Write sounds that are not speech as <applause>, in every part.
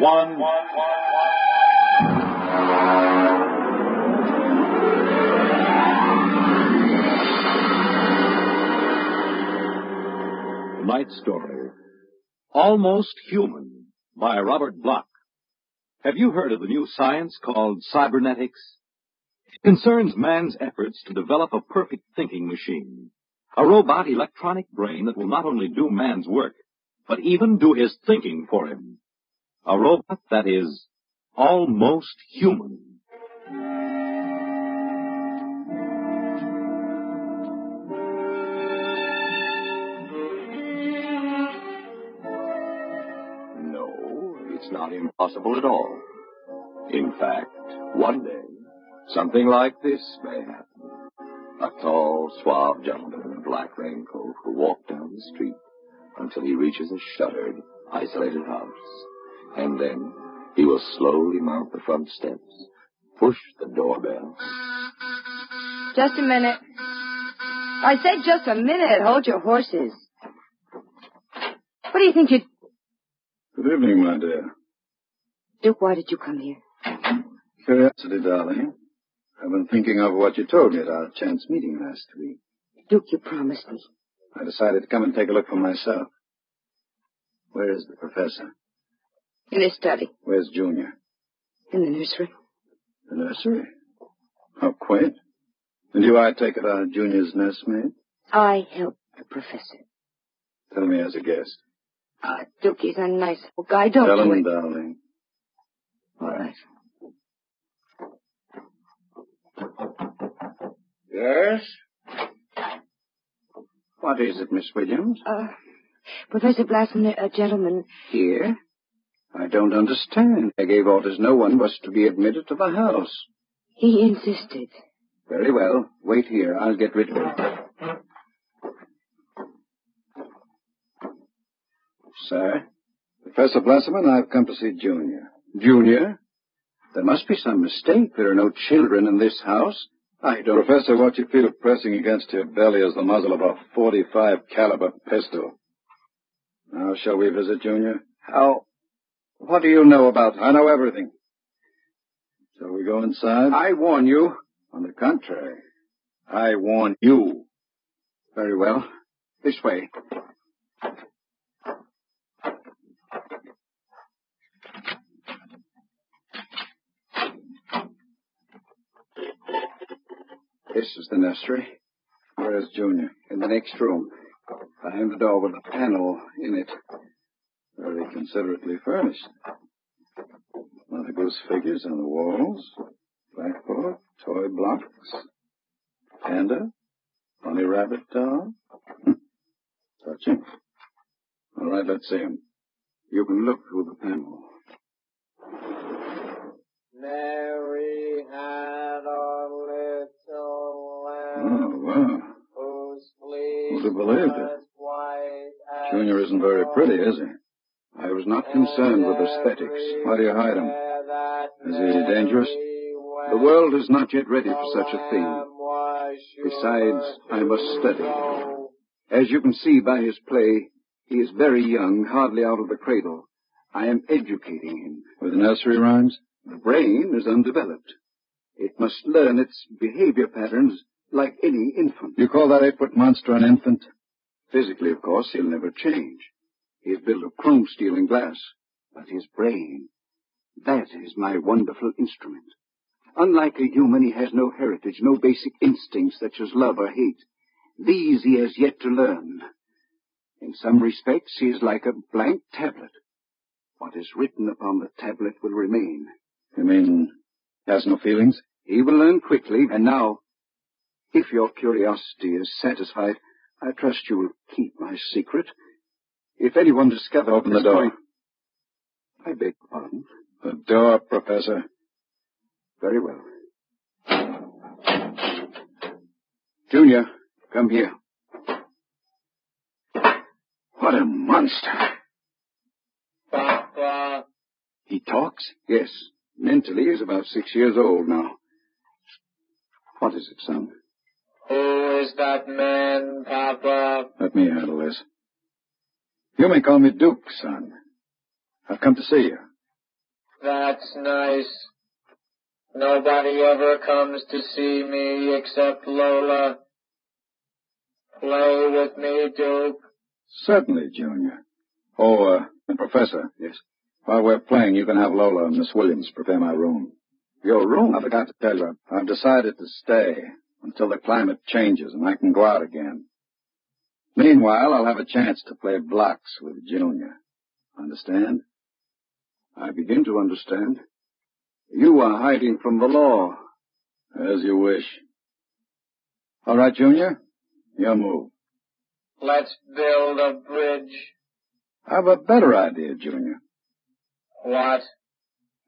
one. Tonight's story Almost Human by Robert Bloch. Have you heard of the new science called cybernetics? It concerns man's efforts to develop a perfect thinking machine, a robot electronic brain that will not only do man's work, but even do his thinking for him. A robot that is almost human. No, it's not impossible at all. In fact, one day, something like this may happen. A tall, suave gentleman in a black raincoat will walk down the street until he reaches a shuttered, isolated house. And then he will slowly mount the front steps, push the doorbell. Just a minute. I said just a minute. Hold your horses. What do you think you... Good evening, my dear. Duke, why did you come here? Curiosity, darling. I've been thinking of what you told me at our chance meeting last week. Duke, you promised me. I decided to come and take a look for myself. Where is the professor? In his study. Where's Junior? In the nursery. The nursery? How quaint. And you, I take it, are Junior's nursemaid? I help the professor. Tell me as a guest. Ah, Duke, he's a nice old guy. Don't Tell do him, darling. All right. Yes? What is it, Miss Williams? Uh, Professor Blassman, a gentleman. Here? I don't understand. I gave orders no one was to be admitted to the house. He insisted. Very well. Wait here. I'll get rid of him. Sir? Professor Blasserman, I've come to see Junior. Junior? There must be some mistake. There are no children in this house. I don't... Professor, what you feel pressing against your belly is the muzzle of a 45 caliber pistol. Now, shall we visit Junior? How? What do you know about... I know everything. Shall we go inside? I warn you. On the contrary, I warn you. Very well. This way. This is the nursery. Where is Junior? In the next room. Behind the door with a panel in it. Very considerately furnished. Montague's figures on the walls. Blackboard, toy blocks. Panda. Bunny rabbit doll. <laughs> Touching. All right, let's see him. You can look through the panel. Mary had a little lamb Oh, wow. whose fleece Who'd have believed it? was white as Junior isn't very pretty, is he? I was not concerned with aesthetics. Why do you hide him? Is he dangerous? The world is not yet ready for such a thing. Besides, I must study. As you can see by his play, he is very young, hardly out of the cradle. I am educating him. With nursery rhymes? The brain is undeveloped. It must learn its behavior patterns like any infant. You call that eight-foot monster an infant? Physically, of course, he'll never change. He is built of chrome steel and glass. But his brain, that is my wonderful instrument. Unlike a human, he has no heritage, no basic instincts such as love or hate. These he has yet to learn. In some respects, he is like a blank tablet. What is written upon the tablet will remain. You mean has no feelings? He will learn quickly, and now, if your curiosity is satisfied, I trust you will keep my secret. If anyone discovers... Open the door. I beg pardon. The door, Professor. Very well. Junior, come here. What a monster. Papa, He talks? Yes. Mentally, he's about six years old now. What is it, son? who is that man, Papa? Let me handle this. You may call me Duke, son. I've come to see you. That's nice. Nobody ever comes to see me except Lola. Play with me, Duke. Certainly, Junior. Oh, uh, and Professor. Yes. While we're playing, you can have Lola and Miss Williams prepare my room. Your room? I forgot to tell you. I've decided to stay until the climate changes and I can go out again. Meanwhile, I'll have a chance to play blocks with Junior. Understand? I begin to understand. You are hiding from the law. As you wish. All right, Junior. Your move. Let's build a bridge. I've a better idea, Junior. What?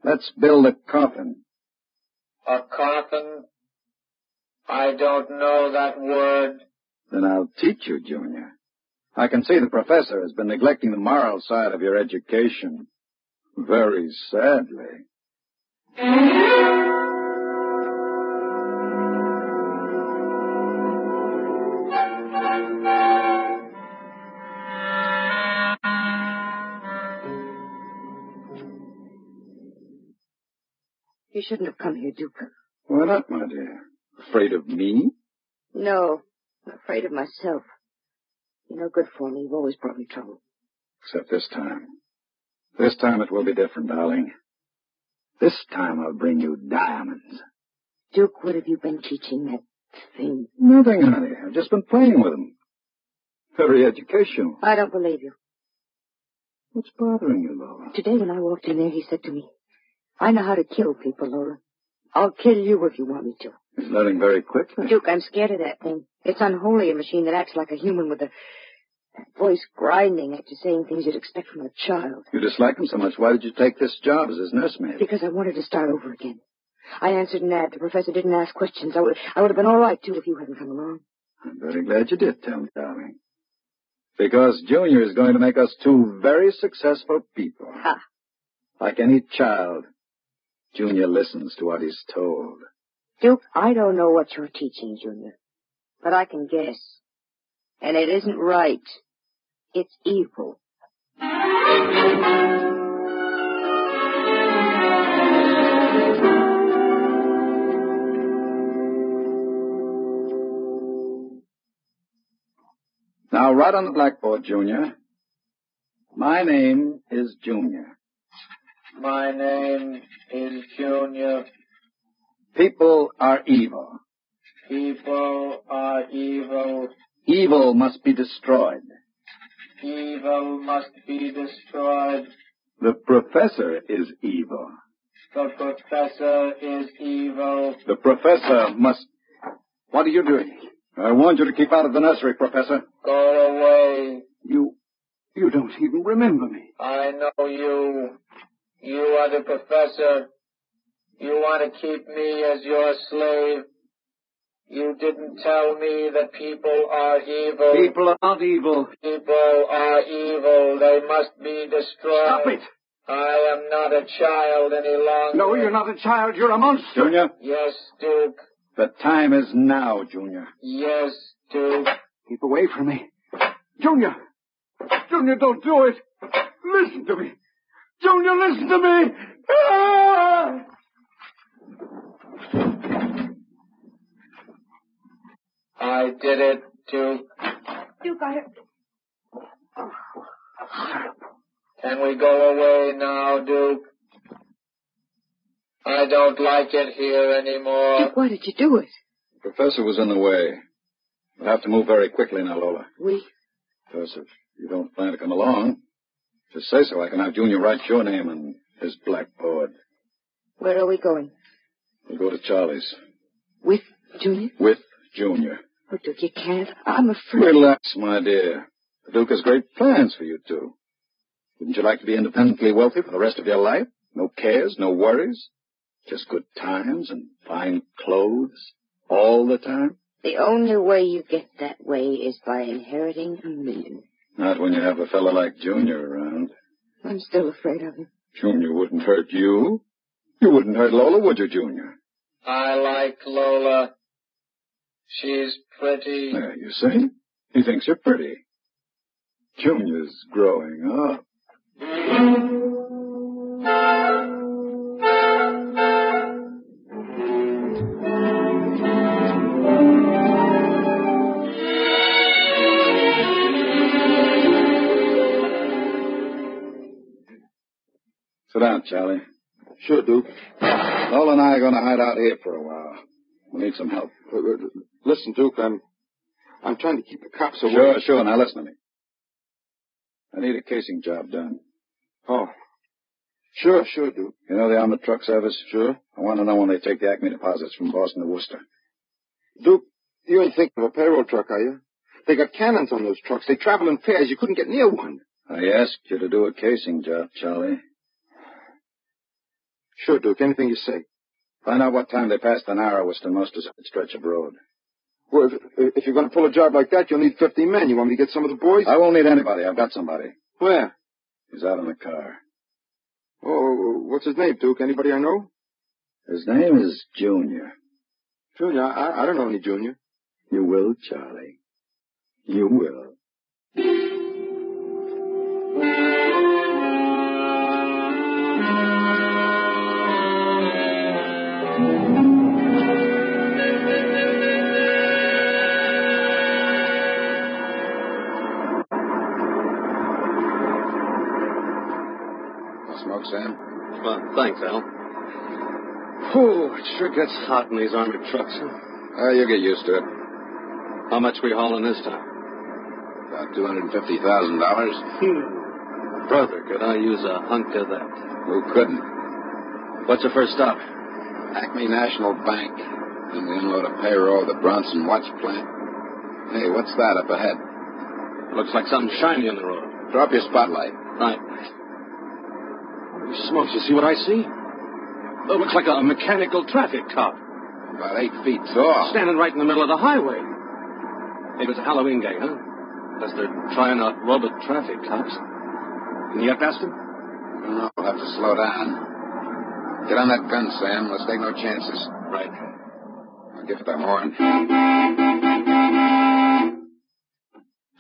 Let's build a coffin. A coffin? I don't know that word. Then I'll teach you, Junior. I can see the professor has been neglecting the moral side of your education. Very sadly. You shouldn't have come here, Duke. Why not, my dear? Afraid of me? No, I'm afraid of myself. You're no good for me. You've always brought me trouble. Except this time. This time it will be different, darling. This time I'll bring you diamonds. Duke, what have you been teaching that thing? Nothing, honey. I've just been playing with them. Very educational. I don't believe you. What's bothering you, Lola? Today when I walked in there, he said to me, I know how to kill people, Laura. I'll kill you if you want me to. He's learning very quickly. Duke, I'm scared of that thing. It's unholy, a machine that acts like a human with a a voice grinding after saying things you'd expect from a child. You dislike him so much. Why did you take this job as his nursemaid? Because I wanted to start over again. I answered an ad. The professor didn't ask questions. I would, I would have been all right, too, if you hadn't come along. I'm very glad you did tell me, darling. Because Junior is going to make us two very successful people. Ha! Like any child, Junior listens to what he's told. Duke, I don't know what you're teaching, Junior. But I can guess. And it isn't right. It's evil. Now, write on the blackboard, Junior. My name is Junior. My name is Junior. People are evil. People are evil. Evil must be destroyed. Evil must be destroyed. The professor is evil. The professor is evil. The professor must. What are you doing? I warned you to keep out of the nursery, Professor. Go away. You. You don't even remember me. I know you. You are the professor. You want to keep me as your slave. You didn't tell me that people are evil. People are not evil. People are evil. They must be destroyed. Stop it! I am not a child any longer. No, you're not a child. You're a monster. Junior, Yes, Duke. the time is now, Junior. Yes, Duke. Keep away from me. Junior! Junior, don't do it! Listen to me! Junior, listen to me! Ah! I did it, Duke. Duke, I... Can we go away now, Duke? I don't like it here anymore. Duke, why did you do it? The professor was in the way. We'll have to move very quickly now, Lola. We... Because if you don't plan to come along, just say so. I can have Junior write your name on his blackboard. Where are we going? We'll go to Charlie's. With Junior? With Junior. Oh, Duke, you can't. I'm afraid. Relax, my dear. The Duke has great plans for you two. Wouldn't you like to be independently wealthy for the rest of your life? No cares, no worries. Just good times and fine clothes all the time. The only way you get that way is by inheriting a million. Not when you have a fellow like Junior around. I'm still afraid of him. Junior wouldn't hurt you. You wouldn't hurt Lola, would you, Junior? I like Lola. She's pretty. There, you see? He thinks you're pretty. Junior's growing up. Sit down, Charlie. Sure, Duke. Lola and I are going to hide out here for a while. We need some help. Uh, uh, listen, Duke, I'm I'm trying to keep the cops away. Sure, sure. Now listen to me. I need a casing job done. Oh. Sure, sure, Duke. You know the armored truck service? Sure. I want to know when they take the Acme deposits from Boston to Worcester. Duke, you ain't thinking of a payroll truck, are you? They got cannons on those trucks. They travel in pairs. You couldn't get near one. I asked you to do a casing job, Charlie. Sure, Duke. Anything you say. Find out what time they passed the narrowest and most deserted stretch of road. Well, if, if you're going to pull a job like that, you'll need 50 men. You want me to get some of the boys? I won't need anybody. I've got somebody. Where? He's out in the car. Oh, what's his name, Duke? Anybody I know? His name is Junior. Junior? I, I don't know any Junior. You will, Charlie. You will. Sam? Well, thanks, Al. Whew, it sure gets hot in these armored trucks, huh? Oh, you'll get used to it. How much we hauling this time? About $250,000. Hmm. Brother, could I use a hunk of that? Who couldn't? What's the first stop? Acme National Bank. Then we unload a payroll at the Bronson Watch Plant. Hey, what's that up ahead? Looks like something shiny on the road. Up your spotlight. Right. Smokes, you see what I see? It looks like a mechanical traffic cop. About eight feet tall. Standing right in the middle of the highway. Maybe it's a Halloween gang, huh? Guess they're trying out robot traffic cops. Can you get past him? I. We'll have to slow down. Get on that gun, Sam. Let's take no chances. Right. I'll give it the horn.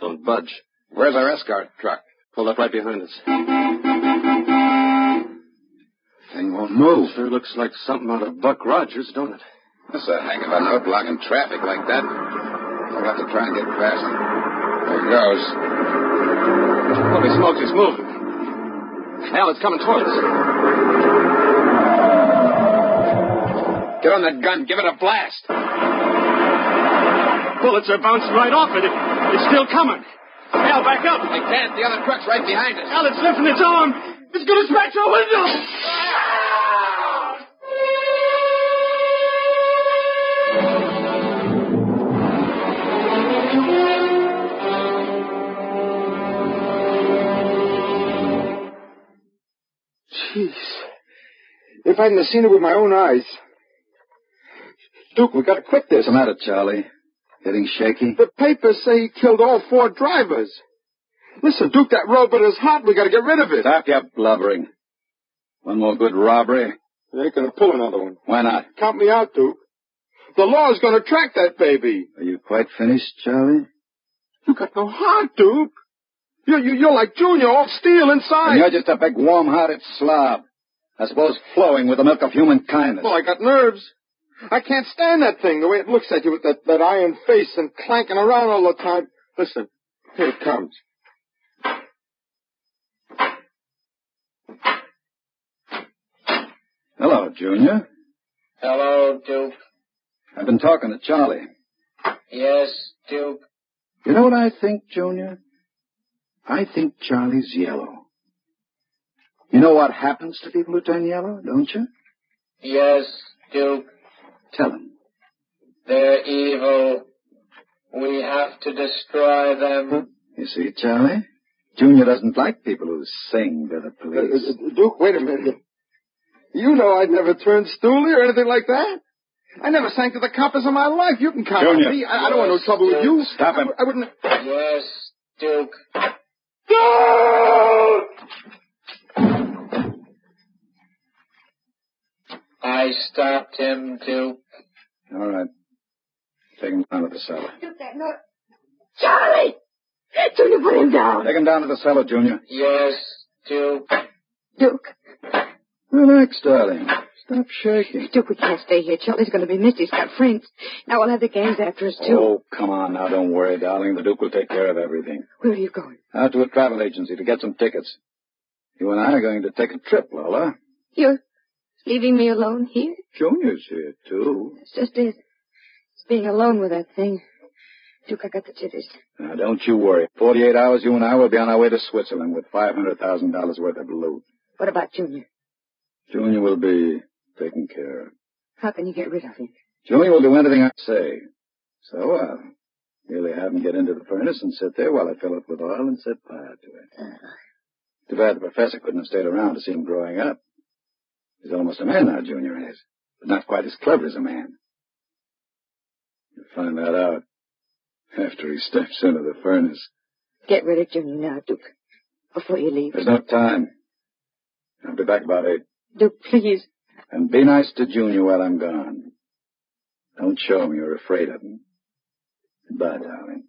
Don't budge. Where's our escort truck? Pulled up right behind us. Thing won't move. Sure looks like something out of Buck Rogers, don't it? That's a heck of an hook blocking traffic like that. We'll have to try and get past it. There it goes. Holy smokes, it's moving. Hell, it's coming towards us. Get on that gun. Give it a blast. Bullets are bouncing right off it. It's still coming. Al, back up. I can't. The other truck's right behind us. Al, it's lifting its arm. It's going to smash our window. Jeez. If I hadn't have seen it with my own eyes. Duke, we gotta quit this. What's the matter, Charlie? Getting shaky? The papers say he killed all four drivers. Listen, Duke, that robot is hot. We gotta get rid of it. Stop your blubbering. One more good robbery. They ain't gonna pull another one. Why not? Count me out, Duke. The law's gonna track that baby. Are you quite finished, Charlie? You got no heart, Duke. You, you, you're like Junior, all steel inside. And you're just a big warm-hearted slob. I suppose flowing with the milk of human kindness. Well, I got nerves. I can't stand that thing, the way it looks at you with that, that iron face and clanking around all the time. Listen, here it comes. Hello, Junior. Hello, Duke. I've been talking to Charlie. Yes, Duke. You know what I think, Junior? I think Charlie's yellow. You know what happens to people who turn yellow, don't you? Yes, Duke. Tell him. They're evil. We have to destroy them. You see, Charlie? Junior doesn't like people who sing to the Uh, police. uh, Duke, wait a minute. You know I'd never turn stoolie or anything like that. I never sang to the coppers in my life. You can count Junior. on me. I, I don't want no trouble with you. Stop him. I, I wouldn't. Yes, Duke. I stopped him, Duke. All right. Take him down to the cellar. Duke, that note. Charlie! Junior, put him down. Take him down to the cellar, Junior. Yes, Duke. Duke. Relax, darling. Stop shaking. Duke, we can't stay here. Charlie's going to be missed. He's got friends. Now we'll have the gangs after us, too. Oh, come on now. Don't worry, darling. The Duke will take care of everything. Where are you going? Out to a travel agency to get some tickets. You and I are going to take a trip, Lola. You're leaving me alone here? Junior's here, too. It's just it. It's being alone with that thing. Duke, I got the jitters. Now, don't you worry. Forty-eight hours, you and I will be on our way to Switzerland with $500,000 worth of loot. What about Junior? Junior will be taken care of. How can you get rid of him? Junior will do anything I say. So I'll merely have him get into the furnace and sit there while I fill it with oil and set fire to it. Too bad the professor couldn't have stayed around to see him growing up. He's almost a man now, Junior is, but not quite as clever as a man. You'll find that out after he steps into the furnace. Get rid of Junior now, Duke. Before you leave. There's no time. I'll be back about eight. Duke, please. And be nice to Junior while I'm gone. Don't show him you're afraid of him. Goodbye, darling.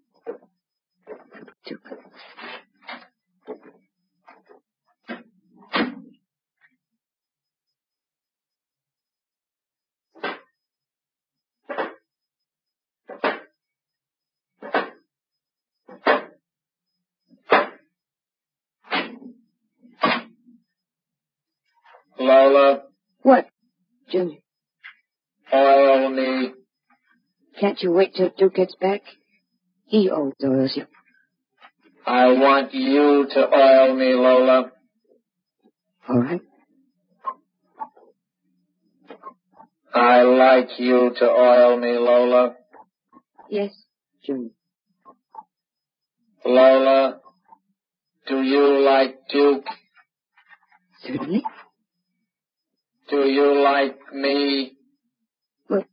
Lola, What? Junior, oil me. can't you wait till Duke gets back? He always oils you. I want you to oil me, Lola. All right. I like you to oil me, Lola. Yes, Junior. Lola, do you like Duke? Certainly. Do you like me? Well,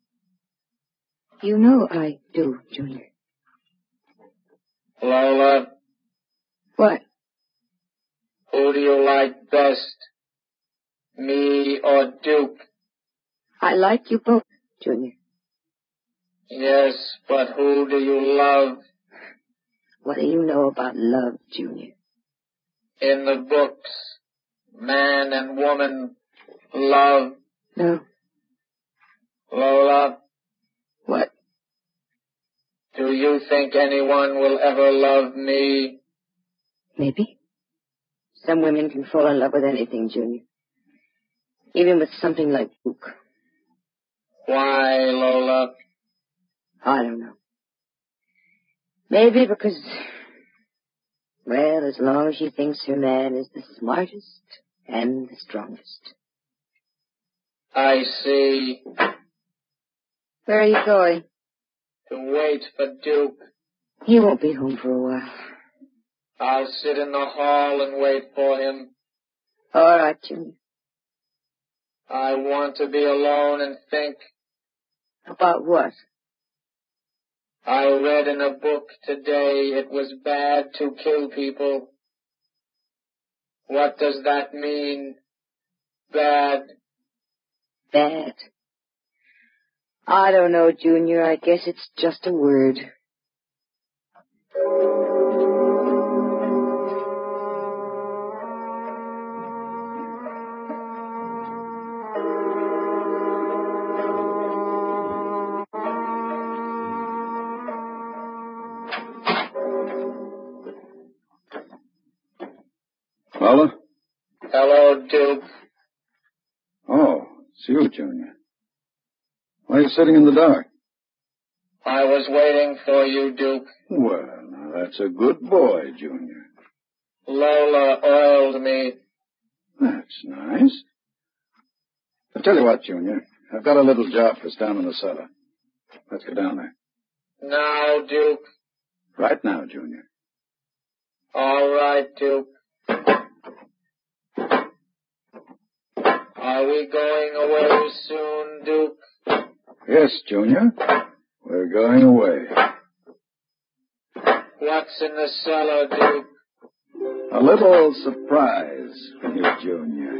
you know I do, Junior. Lola, What? who do you like best? Me or Duke? I like you both, Junior. Yes, but who do you love? What do you know about love, Junior? In the books, man and woman love. No. Lola, What? do you think anyone will ever love me? Maybe. Some women can fall in love with anything, Junior. Even with something like Duke. Why, Lola? I don't know. Maybe because, well, as long as she thinks her man is the smartest and the strongest. I see. Where are you going? To wait for Duke. He won't be home for a while. I'll sit in the hall and wait for him. All right, Junior. I want to be alone and think. About what? I read in a book today it was bad to kill people. What does that mean? Bad. Bad. I don't know, Junior. I guess it's just a word. Lola? Hello, Duke. It's you, Junior. Why are you sitting in the dark? I was waiting for you, Duke. Well, now that's a good boy, Junior. Lola oiled me. That's nice. I'll tell you what, Junior. I've got a little job for us down in the cellar. Let's go down there. Now, Duke. Right now, Junior. All right, Duke. Are we going away soon, Duke? Yes, Junior. We're going away. What's in the cellar, Duke? A little surprise for you, Junior.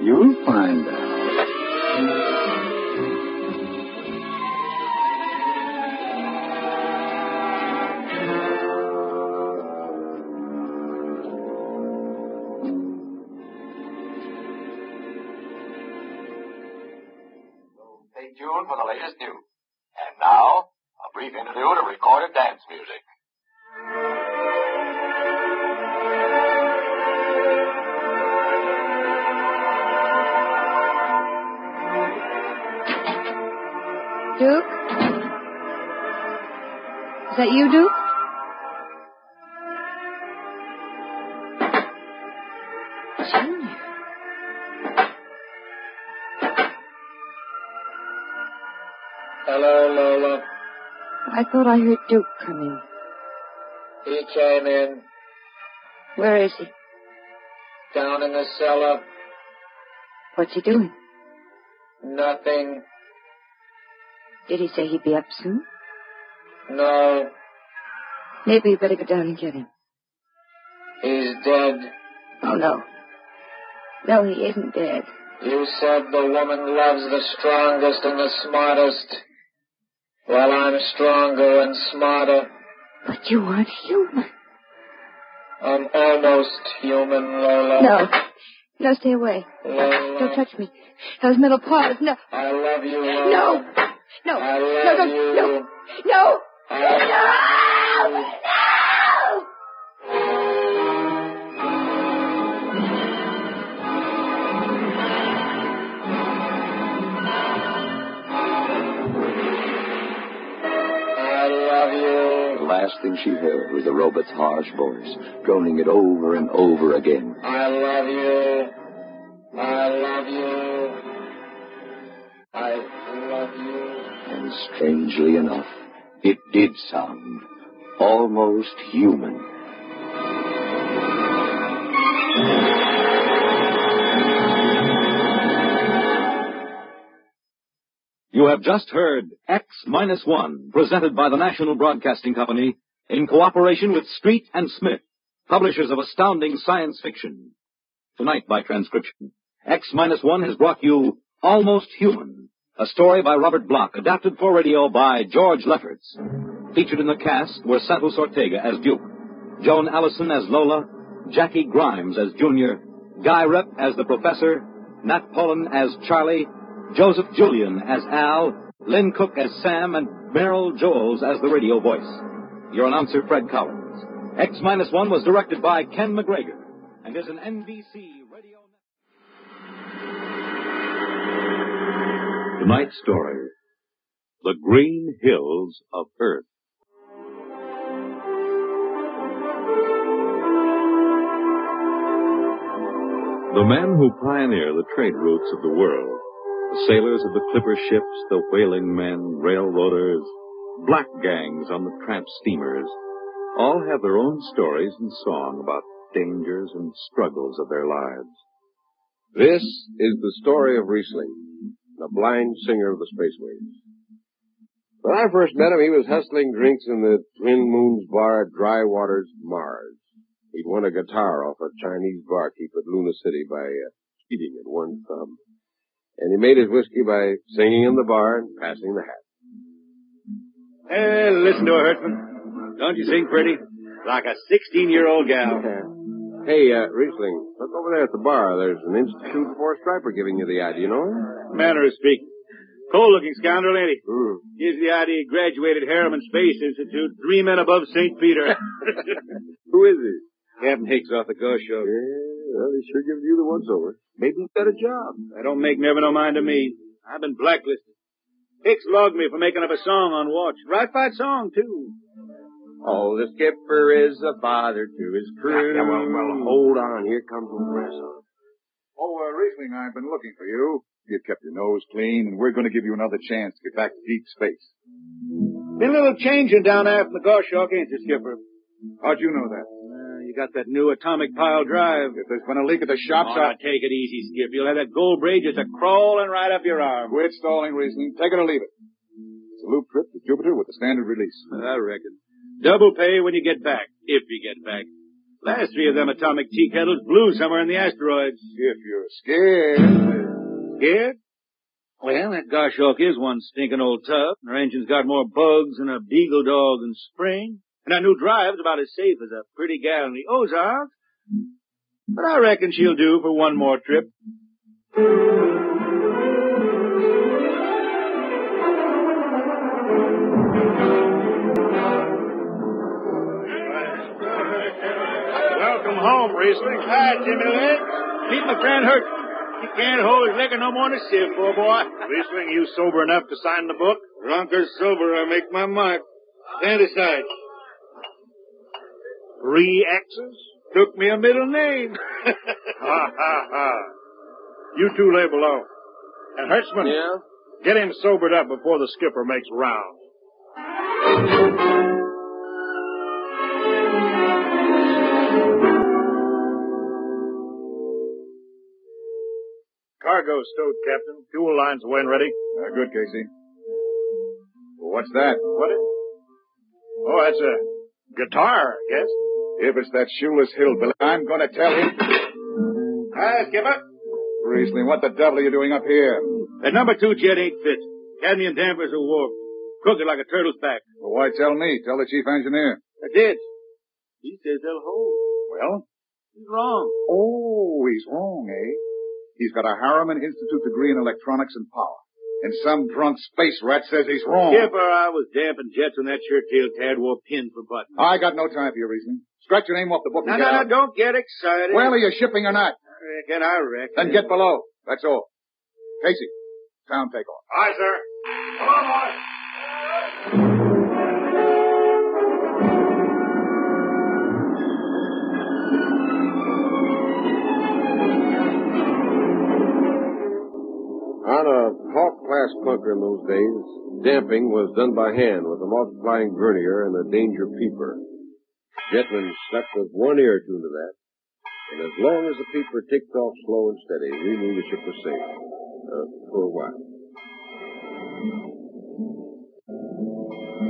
You'll find out. Latest news. And now, a brief interlude of recorded dance music. Duke? Is that you, Duke? I thought I heard Duke coming. He came in, Where is he? down in the cellar. What's he doing? Nothing. Did he say he'd be up soon? No. Maybe you better go down and get him. He's dead. Oh, no. No, he isn't dead. You said the woman loves the strongest and the smartest. Well, I'm stronger and smarter. But you aren't human. I'm almost human, Lola. No. No, stay away. Lola. Don't touch me. Those metal paws. No. I love you, Lola. No. No. I No, don't. you. No. No. I- No. No. Last thing she heard was the robot's harsh voice, droning it over and over again. I love you. I love you. I love you. And strangely enough, it did sound almost human. You have just heard X Minus One, presented by the National Broadcasting Company in cooperation with Street and Smith, publishers of astounding science fiction. Tonight by transcription, X Minus One has brought you Almost Human, a story by Robert Bloch, adapted for radio by George Lefferts. Featured in the cast were Santos Ortega as Duke, Joan Allison as Lola, Jackie Grimes as Junior, Guy Repp as the Professor, Nat Pullen as Charlie, Joseph Julian as Al, Lynn Cook as Sam, and Merrill Joels as the radio voice. Your announcer, Fred Collins. X Minus One was directed by Ken McGregor and is an NBC radio. Tonight's story The Green Hills of Earth. The men who pioneer the trade routes of the world, the sailors of the clipper ships, the whaling men, railroaders, black gangs on the tramp steamers, all have their own stories and song about dangers and struggles of their lives. This is the story of Rhysling, the blind singer of the spaceways. When I first met him, he was hustling drinks in the Twin Moons bar at Dry Waters, Mars. He'd won a guitar off a Chinese barkeep at Luna City by uh, cheating at one thumb. And he made his whiskey by singing in the bar and passing the hat. Hey, listen to her, Hertzman. Don't you sing pretty? Like a 16-year-old gal. <laughs> Hey, uh, Rhysling, look over there at the bar. There's an Institute for Striper giving you the eye. Do you know? Manner of speaking. Cold-looking scoundrel, ain't he? Gives the idea he graduated Harriman Space Institute, three men above St. Peter. <laughs> <laughs> Who is he? Captain Hicks off the Goshawk. Yeah, well, he sure gives you the once-over. Maybe he's got a job. That don't make never no mind to me. I've been blacklisted. Hicks logged me for making up a song on watch. Right fight song, too. Oh, the skipper is a bother to his crew. Yeah, yeah, well, well, hold on. Here comes old Grasshopper. Oh, uh, Rhysling, I've been looking for you. You've kept your nose clean, and we're going to give you another chance to get back to deep space. Been a little changing down there from the Goshawk, ain't there, Skipper? How'd you know that? Got that new atomic pile drive. If there's been a leak at the shops, Oh, now take it easy, Skip. You'll have that gold braid just a crawling right up your arm. Quit stalling, Rhysling. Take it or leave it. It's a loop trip to Jupiter with a standard release. I reckon. Double pay when you get back, if you get back. Last three of them atomic tea kettles blew somewhere in the asteroids. If you're scared. Scared? Well, that Goshawk is one stinking old tub. Her engine's got more bugs than a beagle dog in spring. And that new drive's about as safe as a pretty gal in the Ozarks. But I reckon she'll do for one more trip. Welcome home, Rhysling. Hi, Jimmy Legs. Keep my friend hurt. He can't hold his liquor no more than a sieve, poor boy. Rhysling, you sober enough to sign the book? Drunk or sober, I make my mark. Stand aside. Three X's? Took me a middle name. ha, ha, ha. You two lay below. And Hertzman, Yeah? get him sobered up before the skipper makes round. Cargo stowed, Captain. Fuel lines away and ready. Uh, good, Casey. Well, what's that? What is Oh, that's a guitar, I guess. If it's that shoeless hillbilly, I'm going to tell him. Hi, Skipper. Rhysling, what the devil are you doing up here? That number two jet ain't fit. Cadmium dampers are warped. Crooked like a turtle's back. Well, why tell me? Tell the chief engineer. I did. He says they'll hold. Well? He's wrong. Oh, he's wrong, eh? He's got a Harriman Institute degree in electronics and power. And some drunk space rat says he's wrong. Skipper, I was damping jets when that shirt-tailed tad wore pins for buttons. I got no time for your reasoning. Scratch your name off the book No, and no, get no, out. don't get excited. Well, are you shipping or not? I reckon, I reckon. Then get below. That's all. Casey, sound takeoff. Aye, sir. Come on, boy. On a Hawk class clunker in those days, damping was done by hand with a multiplying vernier and a danger peeper. Jetmen stuck with one ear tuned to that, and as long as the peeper ticked off slow and steady, we knew the ship was safe. Uh, for a while.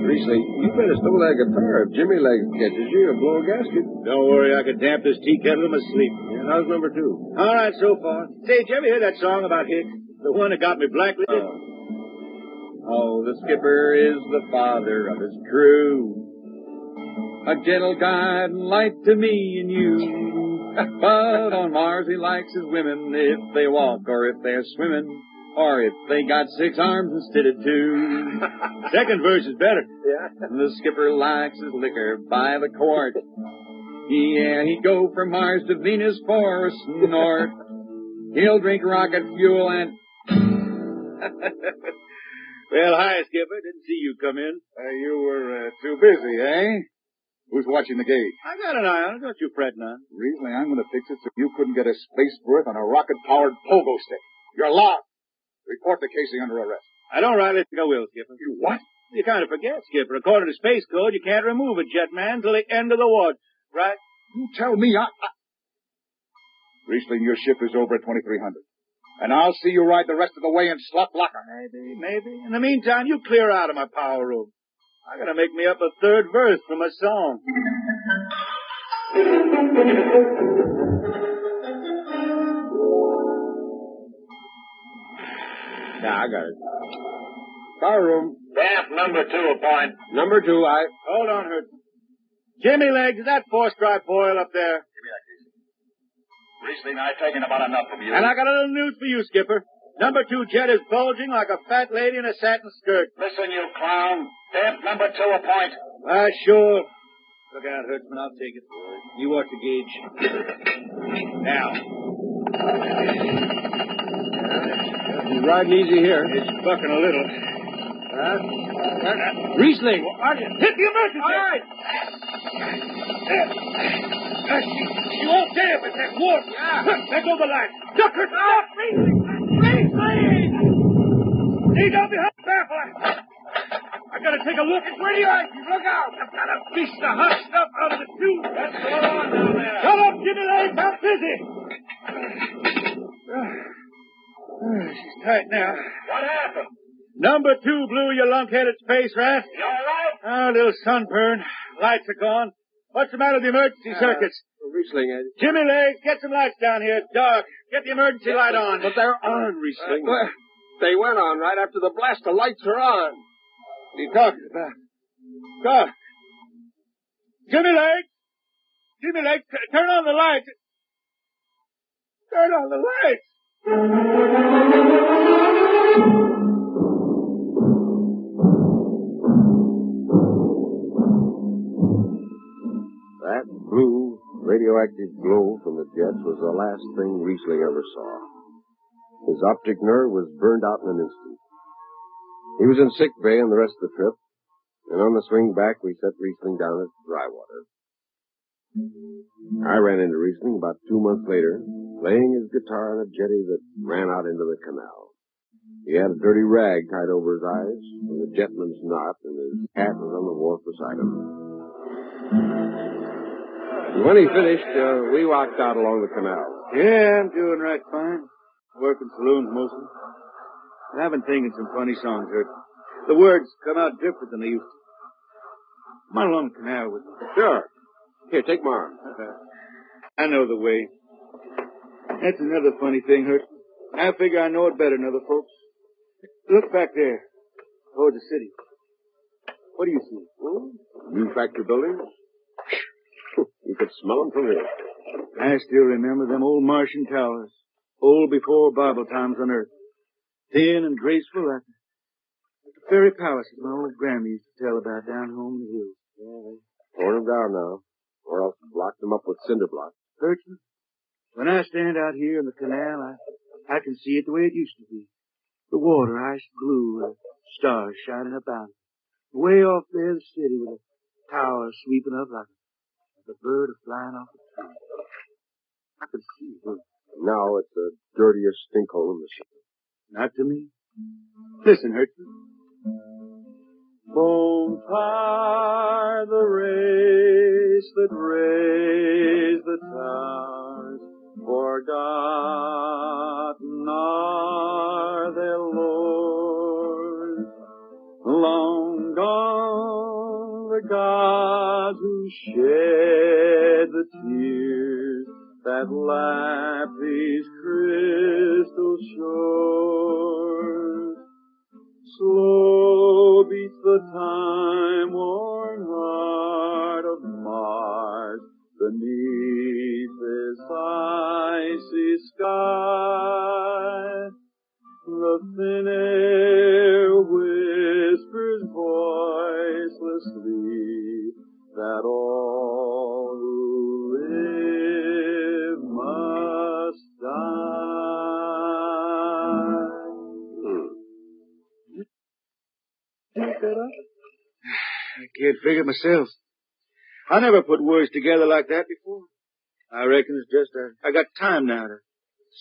Rhysling, you better stow that guitar. If Jimmy Legs catches you, you'll blow a gasket. Don't worry, I could damp this tea kettle in my sleep. Yeah, how's number two? All right, so far. Say, did you ever hear that song about Hicks? The one that got me blacklisted? Oh, the skipper is the father of his crew. A gentle guide and light to me and you. <laughs> But on Mars he likes his women if they walk or if they're swimming. Or if they got six arms instead of two. <laughs> Second verse is better. Yeah. The skipper likes his liquor by the quart. Yeah, he'd go from Mars to Venus for a snort. <laughs> He'll drink rocket fuel and well, hi, Skipper. Didn't see you come in. Uh, you were uh, too busy, eh? Who's watching the gauge? I got an eye on it. Don't you fret none. Rhysling, I'm going to fix it so you couldn't get a space berth on a rocket-powered pogo stick. You're locked. Report to Casey under arrest. I don't rightly think I will, Skipper. You what? You kind of forget, Skipper. According to Space Code, you can't remove a jet man till the end of the watch, right? You tell me I... I... Rhysling, your ship is over at 2300. And I'll see you ride the rest of the way in slot locker. Maybe, maybe. In the meantime, you clear out of my power room. I gotta make me up a third verse from a song. Yeah, I got it. Power room. Damp number two, a point. Number two, I... Hold on, Hurt. Jimmy Legs, is that four-stripe foil up there? Rhysling, I've taken about enough from you. And I got a little news for you, Skipper. Number two jet is bulging like a fat lady in a satin skirt. Listen, you clown. Damp number two, a point. Ah, sure. Look out, Hertzman. I'll take it. You watch the gauge. Now. He's riding easy here. It's bucking a little. Huh? Rhysling! Hit the emergency! All right. There. Uh, she, she won't dare but that warp. Yeah. There go the line. Duck her. Stop. Rhysling! Rhysling! Need don't be held careful. I gotta take a look at where you are. Look out! I've got to fish the hot stuff out of the tube. What's going on down there? Shut up, Jimmy Legs. I'm busy. She's tight now. What happened? Number two blew your lunkheaded space rat. You all right? Ah, a little sunburn. Lights are gone. What's the matter with the emergency circuits? Rhysling, uh, Jimmy Legs, get some lights down here. It's dark. Get the emergency light on. But they're on, Rhysling. they went on right after the blast. The lights are on. You talking about? Doc. Jimmy Legs! Jimmy Legs, turn on the lights. Turn on the lights. That blue, radioactive glow from the jets was the last thing Rhysling ever saw. His optic nerve was burned out in an instant. He was in sick bay on the rest of the trip, and on the swing back we set Rhysling down at Drywater. I ran into Rhysling about two months later, playing his guitar on a jetty that ran out into the canal. He had a dirty rag tied over his eyes, and the jetman's knot, and his hat was on the wharf beside him. When he finished, uh, we walked out along the canal. Yeah, I'm doing right fine. Working saloons mostly. I've been thinking some funny songs, Hurt. The words come out different than they used to. Come on along the canal with me. Sure. Here, take my arm. <laughs> I know the way. That's another funny thing, Hurt. I figure I know it better than other folks. Look back there, toward the city. What do you see? Hmm? New factory buildings? you could smell them from here. I still remember them old Martian towers, old before Bible times on Earth. Thin and graceful like, like the fairy palaces my old grandma used to tell about down home in the hills. Yeah, they torn them down now, or else blocked them up with cinder blocks. Bertram, when I stand out here in the canal, I, I can see it the way it used to be. The water ice blue with stars shining about it. Way off there, the city with the towers sweeping up like, like a bird flying off a tree. I can see it. Now it's the dirtiest stinkhole in the city. Not to me. Listen, Hurtman. Bonfire the race that raised myself. I never put words together like that before. I reckon it's just I, I got time now to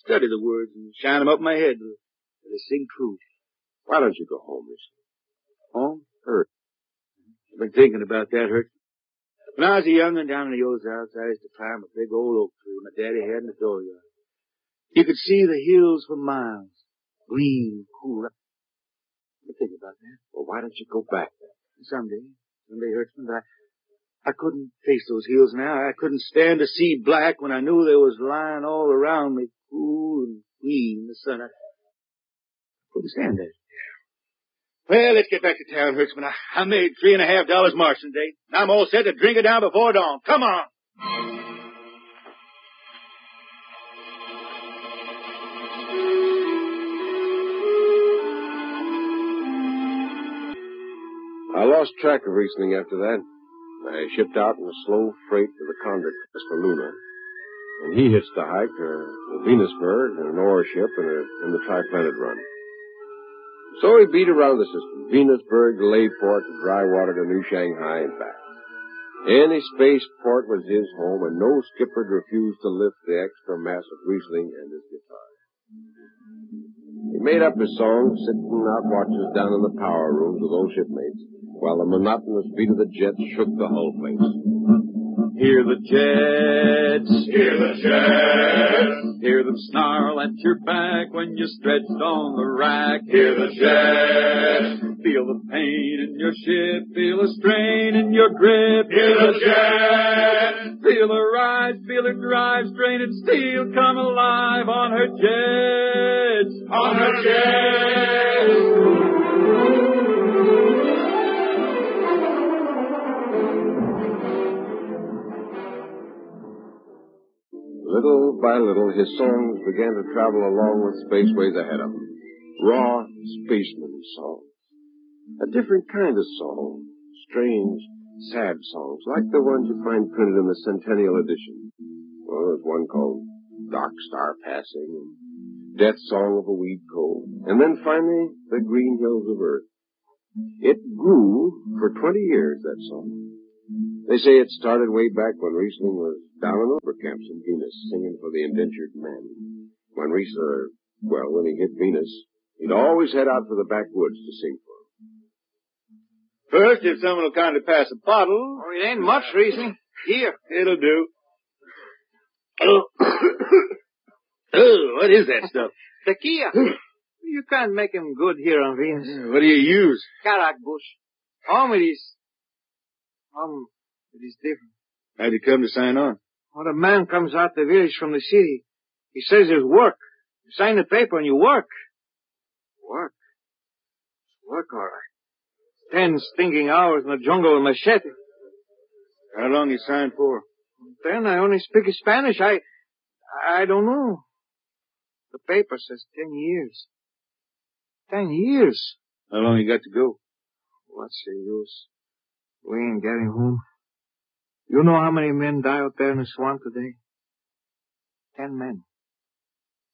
study the words and shine 'em up my head they sing true. Why don't you go home, Miss? Home? Hurt. I've been thinking about that, Hurt. When I was a young'un down in the Ozarks, I used to climb a big old oak tree my daddy had in the dooryard. You could see the hills for miles, green, cool. I think about that. Well, why don't you go back there? Someday, I, I couldn't face those hills now. I couldn't stand to see black when I knew there was lying all around me, cool and green in the sun. I couldn't stand that. Well, let's get back to town, Hertzman. I, I made three and a half dollars marching today. I'm all set to drink it down before dawn. Come on. Lost track of Rhysling after that. I shipped out in a slow freight to the convict for Luna. And he hitched a hike uh, to the Venusberg in an ore ship and a, in the Triplanet run. So he beat around the system. Venusberg Layport to Drywater to New Shanghai and back. Any spaceport was his home, and no skipper'd refuse to lift the extra mass of Rhysling and his guitar. He made up his song, sitting out watches down in the power rooms with old shipmates, while the monotonous beat of the jets shook the whole place. Hear the jets. Hear the jets. Hear them snarl at your back when you're stretched on the rack. Hear the jets. Feel the pain in your ship. Feel the strain in your grip. Hear the jets. Feel the rise. Feel it drive. Strain and steel come alive on her jets. On her jets. Little by little, his songs began to travel along with spaceways ahead of him. Raw spaceman songs. A different kind of song. Strange, sad songs, like the ones you find printed in the Centennial Edition. Well, there's one called Dark Star Passing, and Death Song of a Weed Cold, and then finally, The Green Hills of Earth. It grew for 20 years, that song. They say it started way back when Rhysling was down in over camps in Venus singing for the indentured men. When Riesler, well, when he hit Venus, he'd always head out for the backwoods to sing. First, if someone will kindly pass a bottle. Oh, it ain't much, Rhysling. Here. It'll do. Oh. <coughs> oh, what is that stuff? Tequila. <coughs> you can't make him good here on Venus. What do you use? Karak bush. Um, it is. Um, it is different. How'd you come to sign on? When a man comes out the village from the city, he says there's work. You sign the paper and you work. Work? Work, all right. Ten stinking hours in the jungle with machete. How long you signed for? Then I only speak Spanish. I, I don't know. The paper says ten years. Ten years. How long you got to go? What's the use? We ain't getting home. You know how many men die out there in the swamp today? Ten men.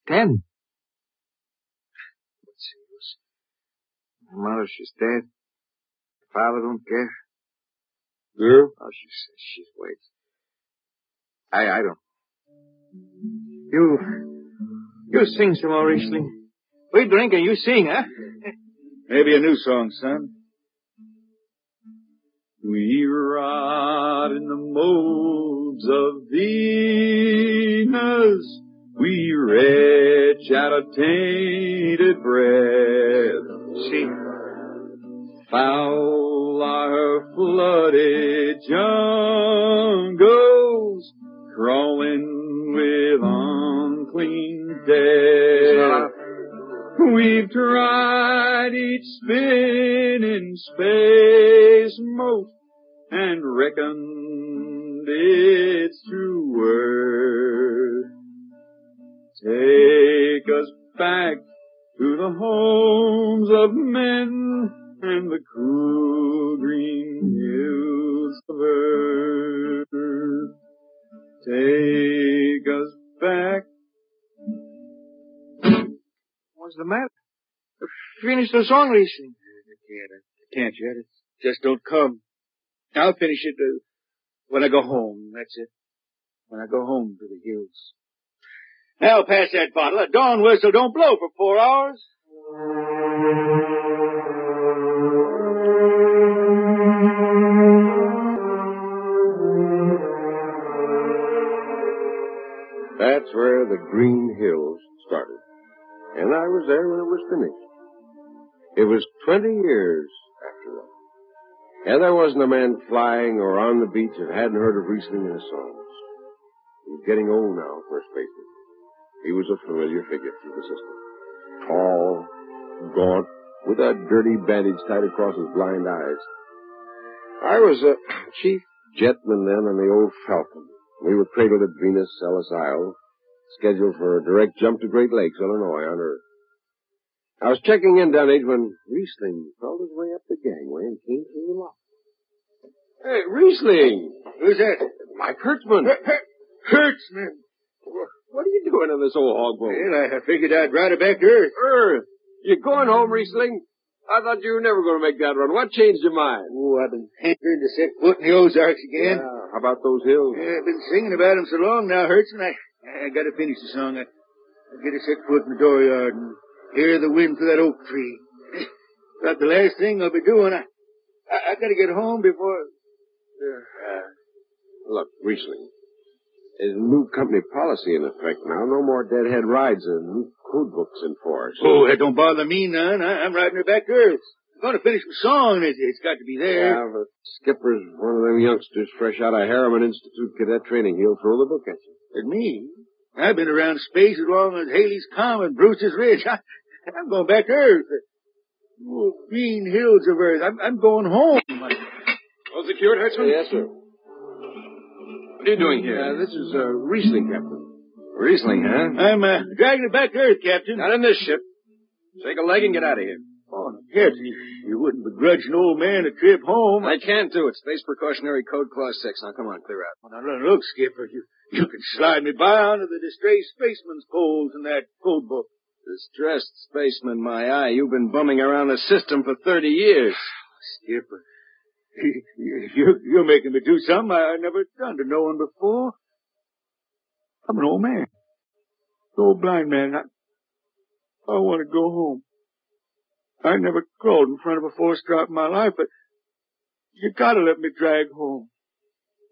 Ten. What's the use? My mother, she's dead. Father don't care. Girl? Oh, she says she's wait. I, I don't. You, you sing some more, Rhysling. We drink and you sing, huh? Maybe a new song, son. We rot in the molds of Venus. We retch out of tainted breath. See, Foul are her flooded jungles, crawling with unclean death. We've tried each spinning space mote and reckoned its true worth. Take us back to the homes of men and the cool green hills of earth. Take us back. what's the matter? Finish the song, Rhysling. I can't. I can't yet. It just don't come. I'll finish it uh, when I go home. That's it. When I go home to the hills. Now pass that bottle. A dawn whistle don't blow for four hours. That's where the Green Hills started. And I was there when it was finished. It was 20 years after that. And there wasn't a man flying or on the beach that hadn't heard of Rhysling and his songs. He's getting old now first a spaceman. He was a familiar figure through the system. Tall, gaunt, with a dirty bandage tied across his blind eyes. I was a chief jetman then on the old Falcon. We were cradled at Venus, Ellis Isle, scheduled for a direct jump to Great Lakes, Illinois, on Earth. I was checking in down age when Rhysling crawled his way up the gangway and came through the lock. Hey, Rhysling! Who's that? Mike Hertzman. Hertzman. What are you doing on this old hog boat? Well, I figured I'd ride it back to Earth. Earth? You're going home, Rhysling? I thought you were never going to make that run. What changed your mind? Oh, I've been hankering to set foot in the Ozarks again. Yeah, how about those hills? Yeah, I've been singing about 'em so long now, Hertzman. I, I got to finish the song. I, I get to set foot in the dooryard and hear the wind through that oak tree. <clears throat> About the last thing I'll be doing. I, I, I gotta get home before. Uh, Look, Rhysling. There's a new company policy in effect now. No more deadhead rides and new code books in force. oh, that don't bother me none. I, I'm riding her back to earth. I'm gonna finish my song. It's, it's got to be there. Yeah, but Skipper's one of them youngsters fresh out of Harriman Institute cadet training. He'll throw the book at you. At me? I've been around space as long as Halley's Comet, and Bruce's Ridge. <laughs> I, I'm going back to Earth. Oh, green hills of Earth. I'm, I'm going home. All secured, Hertzman? Yes, sir. What are you doing here? Uh, this is uh, Rhysling, Captain. Rhysling, huh? I'm uh, dragging it back to Earth, Captain. Not in this ship. Take a leg and get out of here. Oh, Captain, you, you wouldn't begrudge an old man a trip home. I can't do it. Space Precautionary Code Clause 6. Now, come on, clear out. Well, now, look, look, Skipper, you, you can slide me by onto the distressed spaceman's poles in that code book. Distressed spaceman, my eye. You've been bumming around the system for 30 years. <sighs> Skipper, <laughs> you, you're making me do something I never done to no one before. I'm an old man. An Old blind man. I, I want to go home. I never crawled in front of a force drop in my life, but you gotta let me drag home.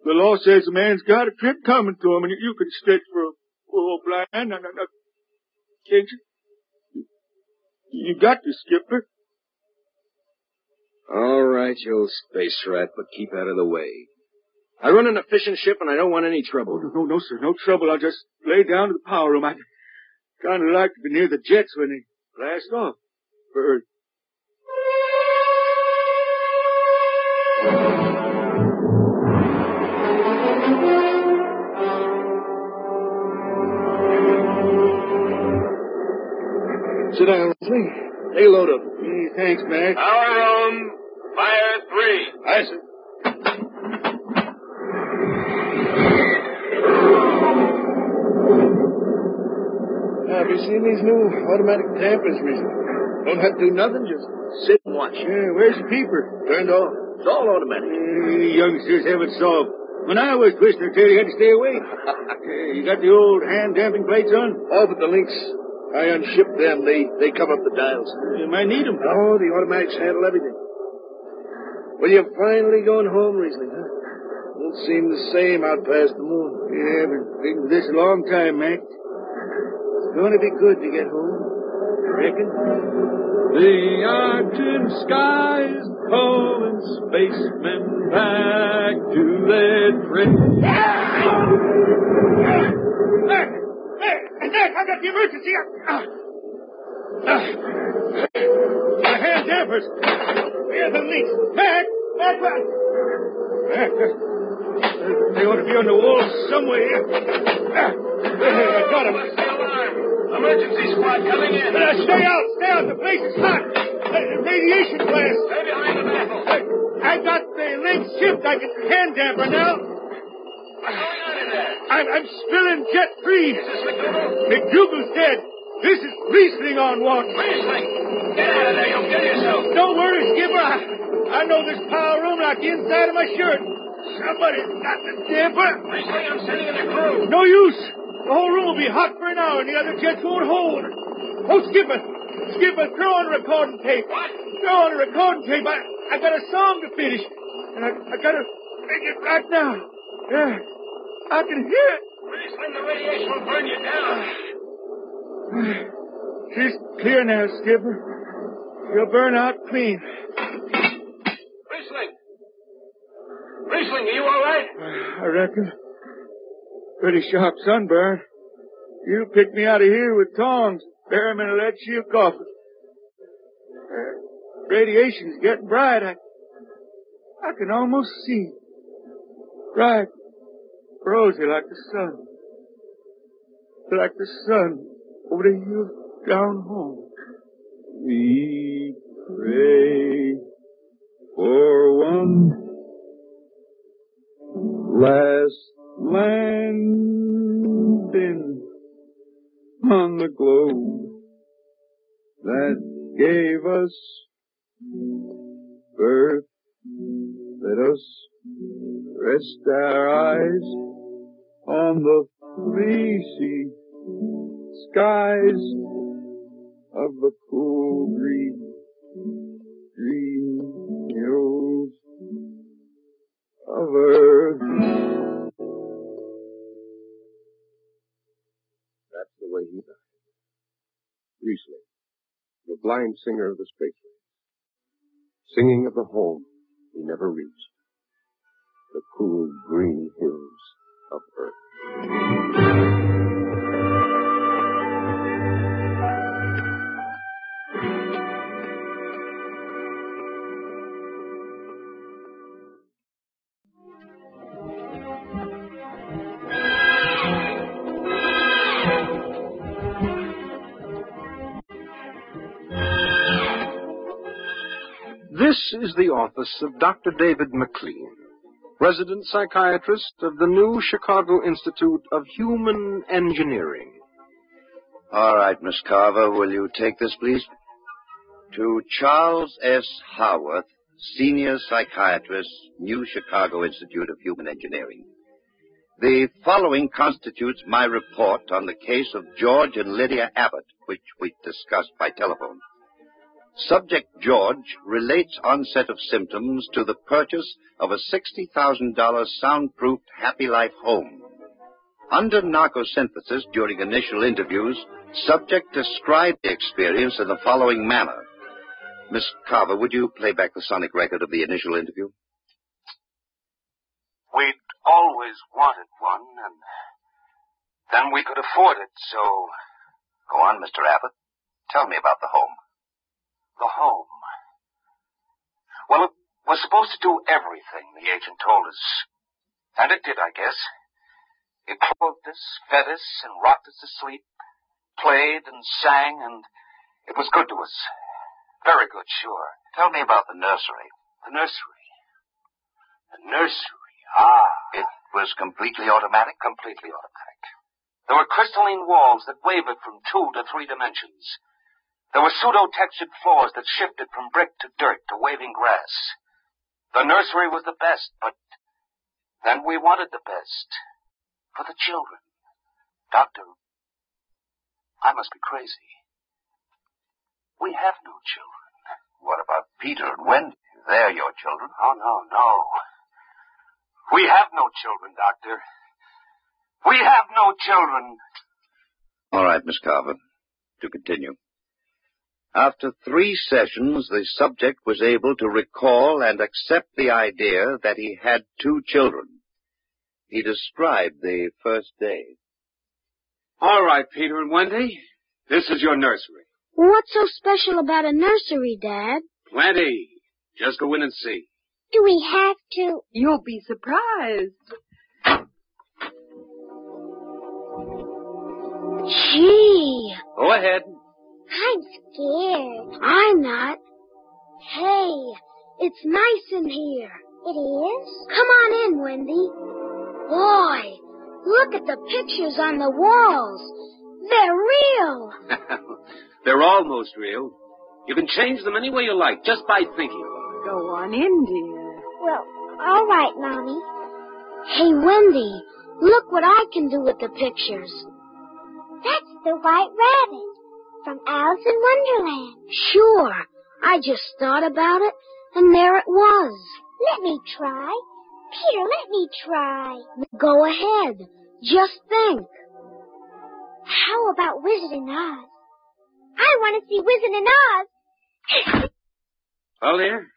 The law says a man's got a trip coming to him, and you can stretch for a poor old blind Can't you? You got to, Skipper. All right, you old space rat, but keep out of the way. I run an efficient ship, and I don't want any trouble. No, no, no, sir, no trouble. I'll just lay down to the power room. I kind of like to be near the jets when they blast off for down, Leslie. Hey, load up. Thanks, Mac. Power room, fire three. Aye, sir. Have you seen these new automatic dampers recently? Don't have to do nothing, just sit and watch. Yeah, where's the peeper? Turned off. It's all automatic. Uh, youngsters haven't solved. When I was twisting her tail, you had to stay awake. <laughs> Uh, you got the old hand damping plates on? All but the links. I unship them. They they come up the dials. You might need them. Oh, the automatics handle everything. Well, you're finally going home, Rhysling, huh? Won't seem the same out past the moon. Yeah, been thinking this a long time, Mac. It's going to be good to get home. Reckon? The Arctic skies calling spacemen back to their trip. Mac, I got the emergency! Ah. Ah. My hand dampers! Where the links? Mac! Mac! Mac! Mac! They ought to be on the wall somewhere. Ah. I got them. Emergency squad coming in. Uh, stay out! Stay out! The place is hot! Uh, radiation blast! Stay behind the mantle. I, I got the link shift. I can hand damper now. I'm, I'm spilling jet freeze. Is this McDougal? McDougal's dead. This is Rhysling on watch. Rhysling! Get out of there. You'll kill yourself. Don't worry, Skipper. I, I know this power room like the inside of my shirt. Somebody's got the damper. Rhysling, I'm sending in the crew. No use. The whole room will be hot for an hour, and the other jets won't hold. Oh, Skipper. Skipper, throw on a recording tape. What? Throw on a recording tape. I, I got a song to finish. And I, I gotta make it right now. Yeah. I can hear it. Rhysling, the radiation will burn you down. <sighs> She's clear now, Skipper. You'll burn out clean. Rhysling! Rhysling, are you all right? <sighs> I reckon. Pretty sharp sunburn. You picked me out of here with tongs. Bury me in a lead shield coffin. Uh, radiation's getting bright. I, I can almost see. Bright. Rosy like the sun. Like the sun over the hill down home. We pray for one last landing on the globe that gave us birth. Let us rest our eyes on the fleecy skies of the cool green, green hills of earth. That's the way he died. Rhysling, the blind singer of the spaceways, singing of the home he never reached, the cool green hills of earth. This is the office of Dr. David McLean, resident psychiatrist of the new Chicago Institute of Human Engineering. All right, Miss Carver, will you take this, please? To Charles S. Howarth, senior psychiatrist, New Chicago Institute of Human Engineering. The following constitutes my report on the case of George and Lydia Abbott, which we discussed by telephone. Subject George relates onset of symptoms to the purchase of a $60,000 soundproofed Happy Life home. Under narcosynthesis during initial interviews, subject described the experience in the following manner. Miss Carver, would you play back the sonic record of the initial interview? We'd always wanted one, and then we could afford it, so. Go on, Mr. Abbott. Tell me about the home. The home. Well, it was supposed to do everything, the agent told us. And it did, I guess. It clothed us, fed us, and rocked us to sleep, played and sang, and it was good to us. Very good, sure. Tell me about the nursery. The nursery. The nursery, ah. It was completely automatic? Completely automatic. There were crystalline walls that wavered from two to three dimensions. There were pseudo-textured floors that shifted from brick to dirt to waving grass. The nursery was the best, but then we wanted the best. For the children. Doctor, I must be crazy. We have no children. What about Peter and Wendy? They're your children. Oh, no, no. We have no children, Doctor. We have no children. All right, Miss Carver. To continue. After three sessions, the subject was able to recall and accept the idea that he had two children. He described the first day. All right, Peter and Wendy. This is your nursery. What's so special about a nursery, Dad? Plenty. Just go in and see. Do we have to? You'll be surprised. Gee, Go ahead. I'm scared. I'm not. Hey, it's nice in here. It is? Come on in, Wendy. Boy, look at the pictures on the walls. They're real. <laughs> They're almost real. You can change them any way you like, just by thinking. Go on in, dear. Well, all right, Mommy. Hey, Wendy, look what I can do with the pictures. That's the White Rabbit from Alice in Wonderland. Sure. I just thought about it, and there it was. Let me try. Peter, let me try. Go ahead. Just think. How about Wizard in Oz? I want to see Wizard in Oz. Well, dear,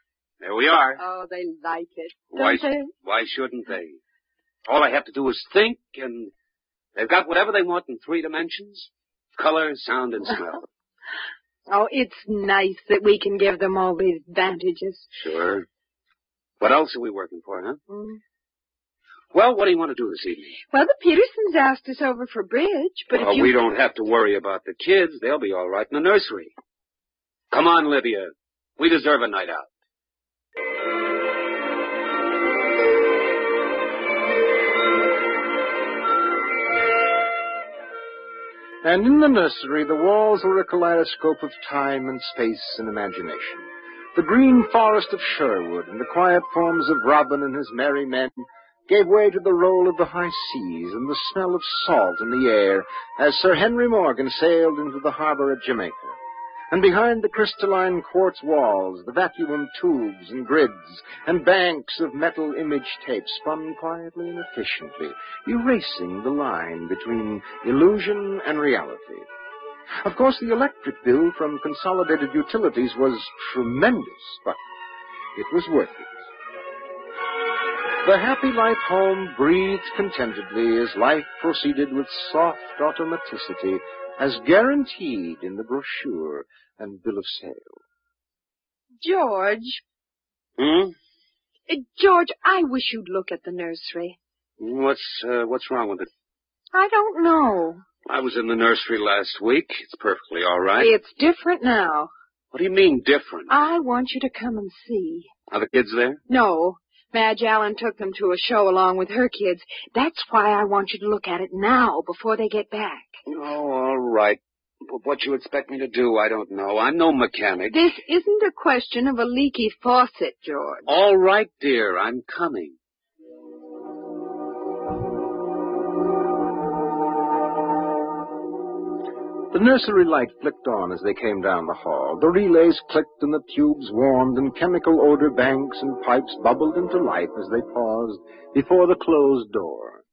there we are. Oh, they like it. Why, Don't they? why shouldn't they? All I have to do is think, and they've got whatever they want in three dimensions color, sound, and smell. <laughs> Oh, it's nice that we can give them all these advantages. sure. What else are we working for, huh? Mm. Well, what do you want to do this evening? Well, the Petersons asked us over for bridge, but well, if you... we don't have to worry about the kids. They'll be all right in the nursery. Come on, Lydia. We deserve a night out. And in the nursery, the walls were a kaleidoscope of time and space and imagination. The green forest of Sherwood and the quiet poems of Robin and his merry men gave way to the roll of the high seas and the smell of salt in the air as Sir Henry Morgan sailed into the harbor at Jamaica. And behind the crystalline quartz walls, the vacuum tubes and grids and banks of metal image tape spun quietly and efficiently, erasing the line between illusion and reality. Of course, the electric bill from Consolidated Utilities was tremendous, but it was worth it. The happy life home breathed contentedly as life proceeded with soft automaticity as guaranteed in the brochure and bill of sale. George. Hmm? Uh, George, I wish you'd look at the nursery. What's, uh, what's wrong with it? I don't know. I was in the nursery last week. It's perfectly all right. It's different now. What do you mean different? I want you to come and see. Are the kids there? No. Madge Allen took them to a show along with her kids. That's why I want you to look at it now, before they get back. Oh, all right. But what you expect me to do, I don't know. I'm no mechanic. This isn't a question of a leaky faucet, George. All right, dear. I'm coming. The nursery light flicked on as they came down the hall. The relays clicked and the tubes warmed and chemical odor banks and pipes bubbled into life as they paused before the closed door.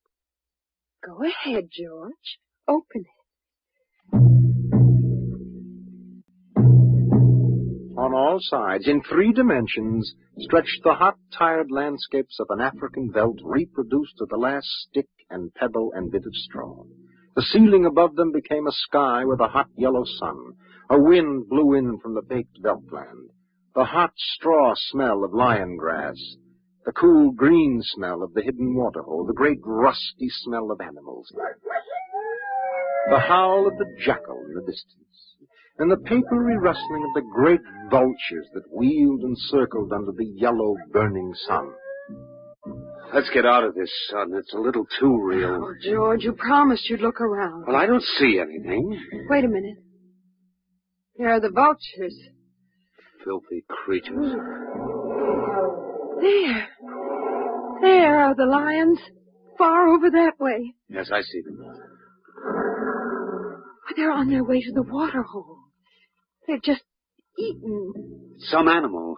Go ahead, George. Open it. On all sides, in three dimensions, stretched the hot, tired landscapes of an African veldt reproduced to the last stick and pebble and bit of straw. The ceiling above them became a sky with a hot yellow sun. A wind blew in from the baked veldtland. The hot straw smell of lion grass. The cool green smell of the hidden waterhole. The great rusty smell of animals. The howl of the jackal in the distance. And the papery rustling of the great vultures that wheeled and circled under the yellow burning sun. Let's get out of this son. It's a little too real. Oh, George, you promised you'd look around. Well, I don't see anything. Wait a minute. There are the vultures. Filthy creatures. There. There are the lions. Far over that way. Yes, I see them. They're on their way to the water hole. They're just eaten. Some animal.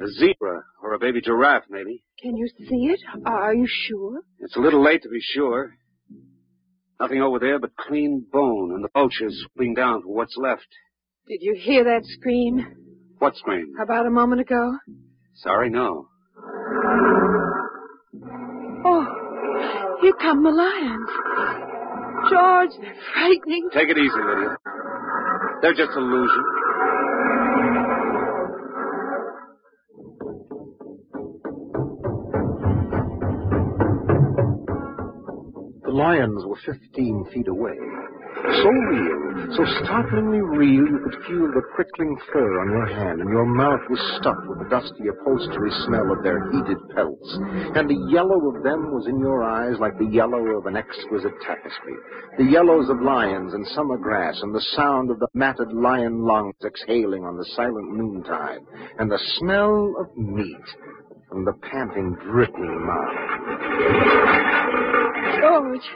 A zebra or a baby giraffe, maybe. Can you see it? Are you sure? It's a little late to be sure. Nothing over there but clean bone and the vultures swooping down for what's left. Did you hear that scream? What scream? About a moment ago? Sorry, no. Oh, here come the lions. George, they're frightening. Take it easy, Lydia. They're just illusion. Lions were 15 feet away. So real, so startlingly real, you could feel the prickling fur on your hand, and your mouth was stuffed with the dusty upholstery smell of their heated pelts. And the yellow of them was in your eyes like the yellow of an exquisite tapestry. The yellows of lions and summer grass, and the sound of the matted lion lungs exhaling on the silent noontide, and the smell of meat from the panting, dripping mouth. George,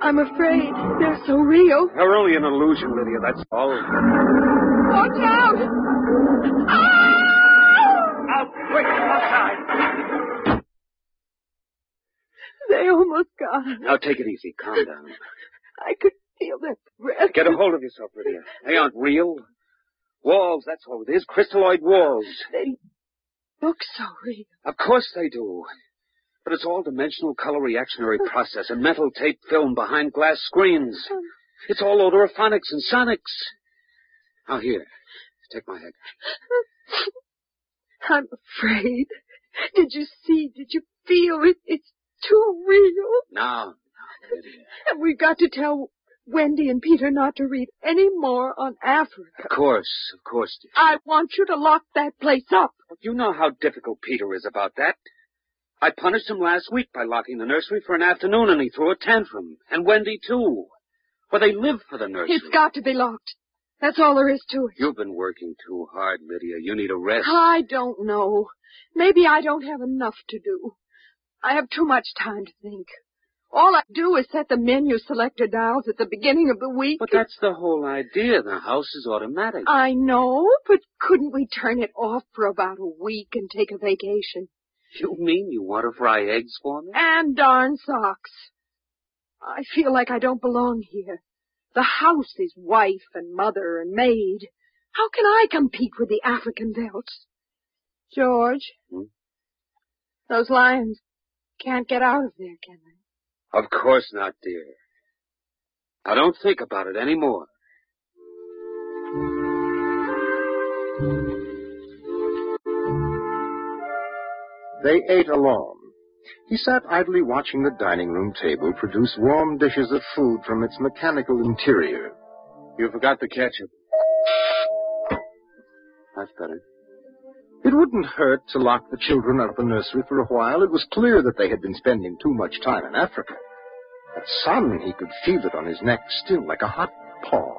I'm afraid they're so real. They're only an illusion, Lydia, that's all. Watch out! Ah! Out, quick, outside! They almost got us. Now take it easy, calm down. I could feel their breath. Get a hold of yourself, Lydia. They aren't real. Walls, that's all it is. Crystalloid walls. They look so real. Of course they do. But it's all dimensional color reactionary process and metal tape film behind glass screens. It's all odorophonics and sonics. Now here, take my head. I'm afraid. Did you see? Did you feel it? It's too real. Now, now, And we've got to tell Wendy and Peter not to read any more on Africa. Of course, of course. dear. I want you to lock that place up. You know how difficult Peter is about that. I punished him last week by locking the nursery for an afternoon, and he threw a tantrum. And Wendy, too. Well, they live for the nursery. It's got to be locked. That's all there is to it. You've been working too hard, Lydia. You need a rest. I don't know. Maybe I don't have enough to do. I have too much time to think. All I do is set the menu selector dials at the beginning of the week. But that's the whole idea. The house is automatic. I know, but couldn't we turn it off for about a week and take a vacation? You mean you want to fry eggs for me? And darn socks. I feel like I don't belong here. The house is wife and mother and maid. How can I compete with the African veldt? George, Hmm? those lions can't get out of there, can they? Of course not, dear. Now don't think about it anymore. They ate alone. He sat idly watching the dining room table produce warm dishes of food from its mechanical interior. You forgot the ketchup. That's better. It wouldn't hurt to lock the children out of the nursery for a while. It was clear that they had been spending too much time in Africa. That sun, he could feel it on his neck still like a hot paw.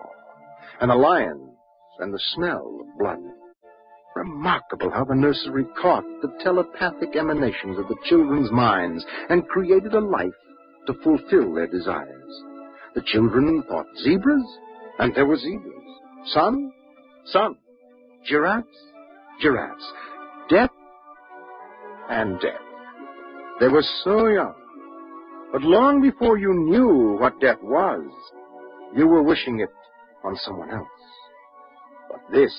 And the lions and the smell of blood. Remarkable how the nursery caught the telepathic emanations of the children's minds and created a life to fulfill their desires. The children thought zebras, and there were zebras. Sun, sun. Giraffes, giraffes. Death, and death. They were so young. But long before you knew what death was, you were wishing it on someone else. But this,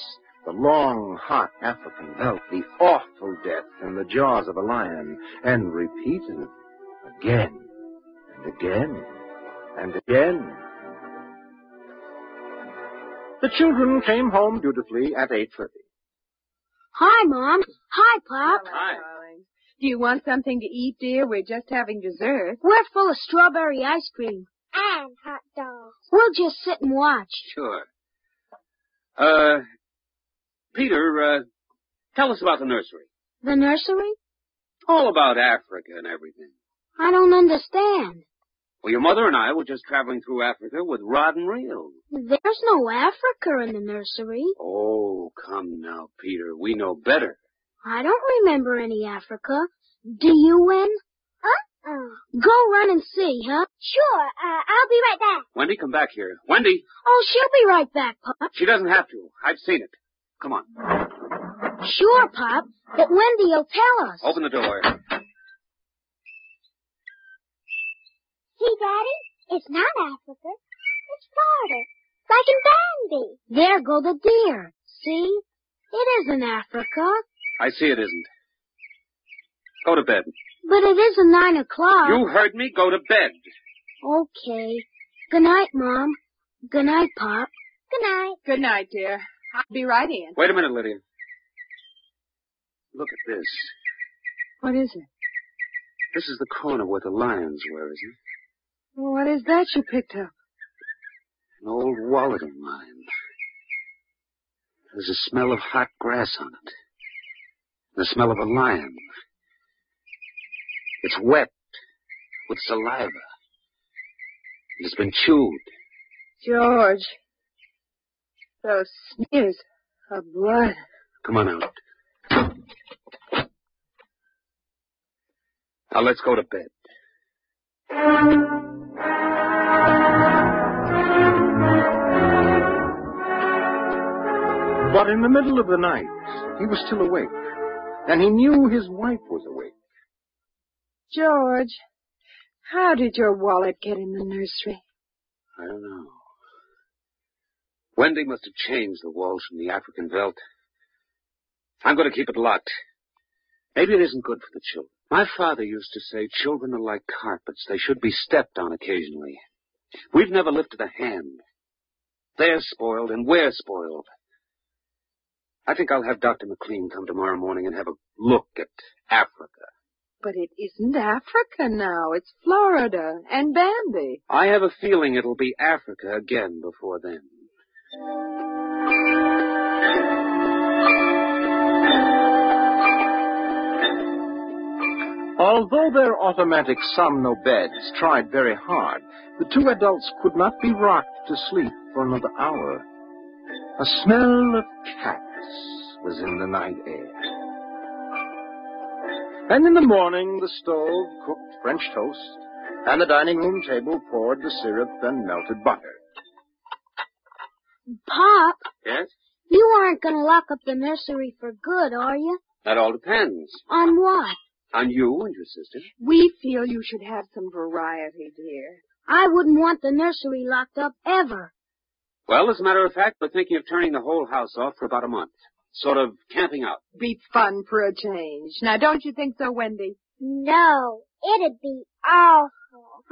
the long, hot African veldt, the awful death in the jaws of a lion, and repeated again and again and again. The children came home dutifully at 8.30. Hi, Mom. Hi, Pop. Hi. Do you want something to eat, dear? We're just having dessert. We're full of strawberry ice cream. And hot dogs. We'll just sit and watch. Sure. Uh, Peter, uh, tell us about the nursery. The nursery? All about Africa and everything. I don't understand. Well, your mother and I were just traveling through Africa with rod and reel. There's no Africa in the nursery. Oh, come now, Peter. We know better. I don't remember any Africa. Do you, Win? Uh-uh. Go run and see, huh? Sure. Uh, I'll be right back. Wendy, come back here. Wendy, Oh, she'll be right back, Pop. she doesn't have to. I've seen it. Come on. Sure, Pop. But Wendy will tell us. Open the door. See, Daddy? It's not Africa. It's Florida. Like in Bambi. There go the deer. See? It isn't Africa. I see it isn't. Go to bed. But it isn't nine o'clock. You heard me. Go to bed. Okay. Good night, Mom. Good night, Pop. Good night. Good night, dear. I'll be right in. Wait a minute, Lydia. Look at this. What is it? This is the corner where the lions were, isn't it? What is that you picked up? An old wallet of mine. There's a smell of hot grass on it. The smell of a lion. It's wet with saliva. It's been chewed. George. Those smears of blood. Come on out. Now let's go to bed. But in the middle of the night, he was still awake. And he knew his wife was awake. George, how did your wallet get in the nursery? I don't know. Wendy must have changed the walls from the African veldt. I'm going to keep it locked. Maybe it isn't good for the children. My father used to say children are like carpets. They should be stepped on occasionally. We've never lifted a hand. They're spoiled and we're spoiled. I think I'll have Dr. McLean come tomorrow morning and have a look at Africa. But it isn't Africa now. It's Florida and Bambi. I have a feeling it'll be Africa again before then. Although their automatic Somno beds tried very hard, the two adults could not be rocked to sleep for another hour. A smell of cats was in the night air. And in the morning, the stove cooked French toast, and the dining room table poured the syrup and melted butter. Pop, Yes? you aren't going to lock up the nursery for good, are you? That all depends. On what? On you and your sister. We feel you should have some variety, dear. I wouldn't want the nursery locked up ever. Well, as a matter of fact, we're thinking of turning the whole house off for about a month. Sort of camping out. Be fun for a change. Now, don't you think so, Wendy? No, it'd be awful.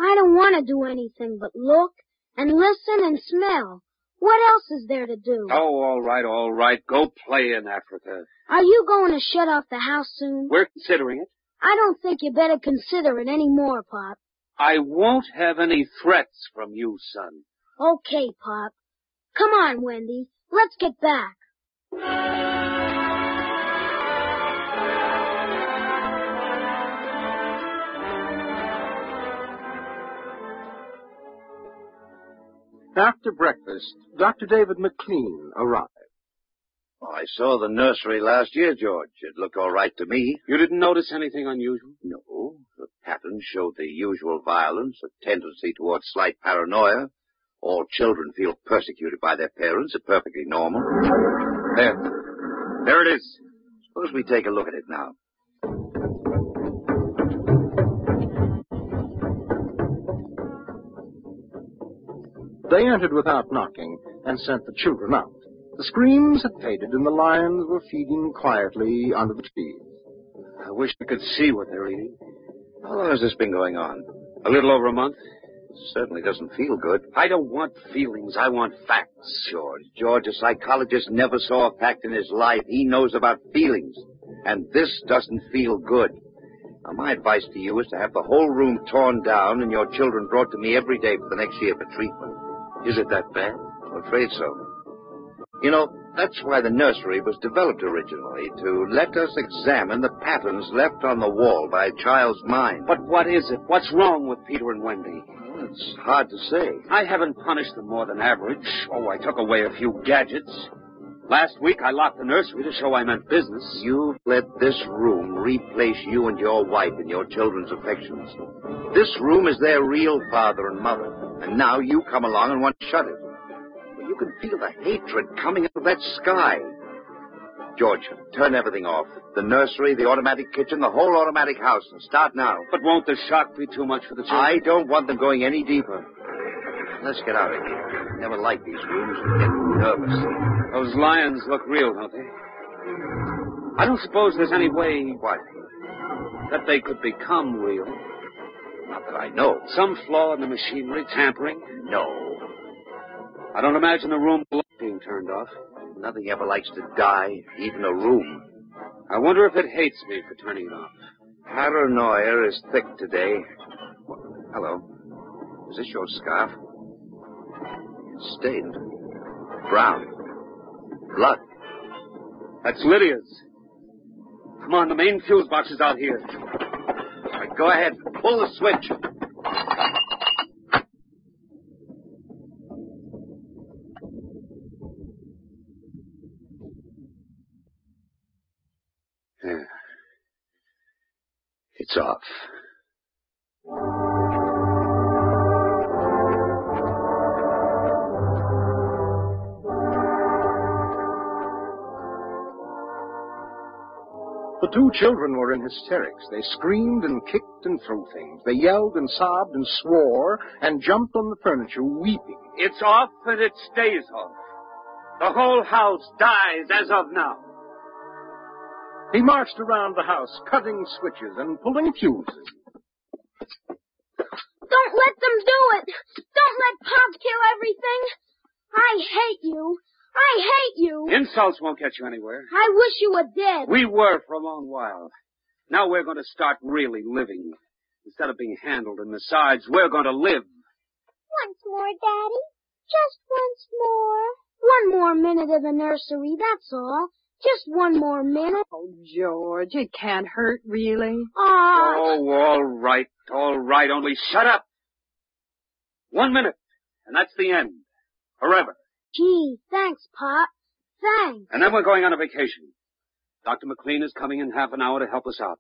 I don't want to do anything but look and listen and smell. What else is there to do? Oh, all right, all right. Go play in Africa. Are you going to shut off the house soon? We're considering it. I don't think you better consider it any more, Pop. I won't have any threats from you, son. Okay, Pop. Come on, Wendy. Let's get back. After breakfast, Dr. David McLean arrived. I saw the nursery last year, George. It looked all right to me. You didn't notice anything unusual? No. The pattern showed the usual violence, a tendency towards slight paranoia. All children feel persecuted by their parents are perfectly normal. There. There it is. Suppose we take a look at it now. They entered without knocking and sent the children out. The screams had faded and the lions were feeding quietly under the trees. I wish I could see what they're eating. How long has this been going on? A little over a month. It certainly doesn't feel good. I don't want feelings. I want facts. George, George, a psychologist never saw a fact in his life. He knows about feelings. And this doesn't feel good. Now, my advice to you is to have the whole room torn down and your children brought to me every day for the next year for treatment. Is it that bad? I'm afraid so. You know, that's why the nursery was developed originally, to let us examine the patterns left on the wall by a child's mind. But what is it? What's wrong with Peter and Wendy? Well, it's hard to say. I haven't punished them more than average. Oh, I took away a few gadgets. Last week I locked the nursery to show I meant business. You've let this room replace you and your wife in your children's affections. This room is their real father and mother. And now you come along and want to shut it. Well, you can feel the hatred coming out of that sky. George, turn everything off. The nursery, the automatic kitchen, the whole automatic house. And start now. But won't the shock be too much for the children? I don't want them going any deeper. Let's get out of here. I Never like these rooms. Get nervous. Those lions look real, don't they? I don't suppose there's any way What? that they could become real. Not that I know. Some flaw in the machinery, tampering. No. I don't imagine the room being turned off. Nothing ever likes to die, even a room. I wonder if it hates me for turning it off. Paranoia is thick today. Hello. Is this your scarf? It's stained. Brown. Blood. That's Lydia's. Come on, the main fuse box is out here. Go ahead. Pull the switch. It's off. Two children were in hysterics. They screamed and kicked and threw things. They yelled and sobbed and swore and jumped on the furniture weeping. It's off and it stays off. The whole house dies as of now. He marched around the house, cutting switches and pulling fuses. Don't let them do it. Don't let Pop kill everything. I hate you. I hate you. Insults won't get you anywhere. I wish you were dead. We were for a long while. Now we're going to start really living. Instead of being handled and massaged, we're going to live. Once more, Daddy. Just once more. One more minute in the nursery, that's all. Just one more minute. Oh, George, it can't hurt, really. Aw. Oh, all right, all right. Only shut up. One minute, and that's the end. Forever. Gee, thanks, Pop. Thanks. And then we're going on a vacation. Dr. McLean is coming in half an hour to help us out.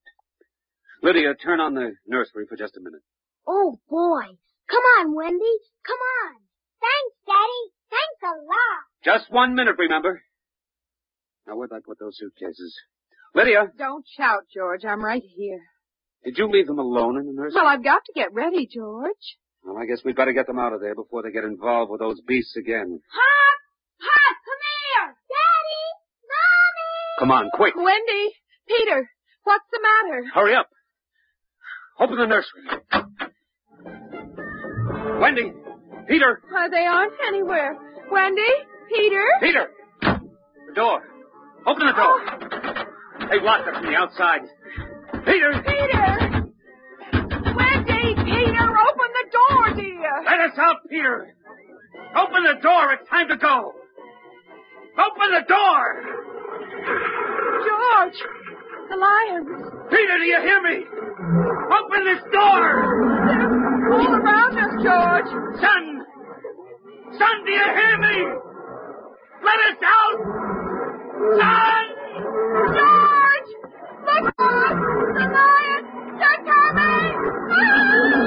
Lydia, turn on the nursery for just a minute. Oh, boy. Come on, Wendy. Come on. Thanks, Daddy. Thanks a lot. Just one minute, remember? Now, where'd I put those suitcases? Lydia, Don't shout, George. I'm right here. did you leave them alone in the nursery? Well, I've got to get ready, George. Well, I guess we'd better get them out of there before they get involved with those beasts again. Pop! Pop, come here! Daddy! Mommy! Come on, quick. Wendy! Peter! What's the matter? Hurry up. Open the nursery. Wendy! Peter! Uh, they aren't anywhere. Wendy? Peter? Peter! The door. Open the door. They've locked us from the outside. Peter! Peter! Dear! Let us out, Peter! Open the door. It's time to go. Open the door! George! The lions! Peter, do you hear me? Open this door! They're all around us, George! Son! Son, do you hear me? Let us out! Son! George! Look out! The lions! They're coming! Ah!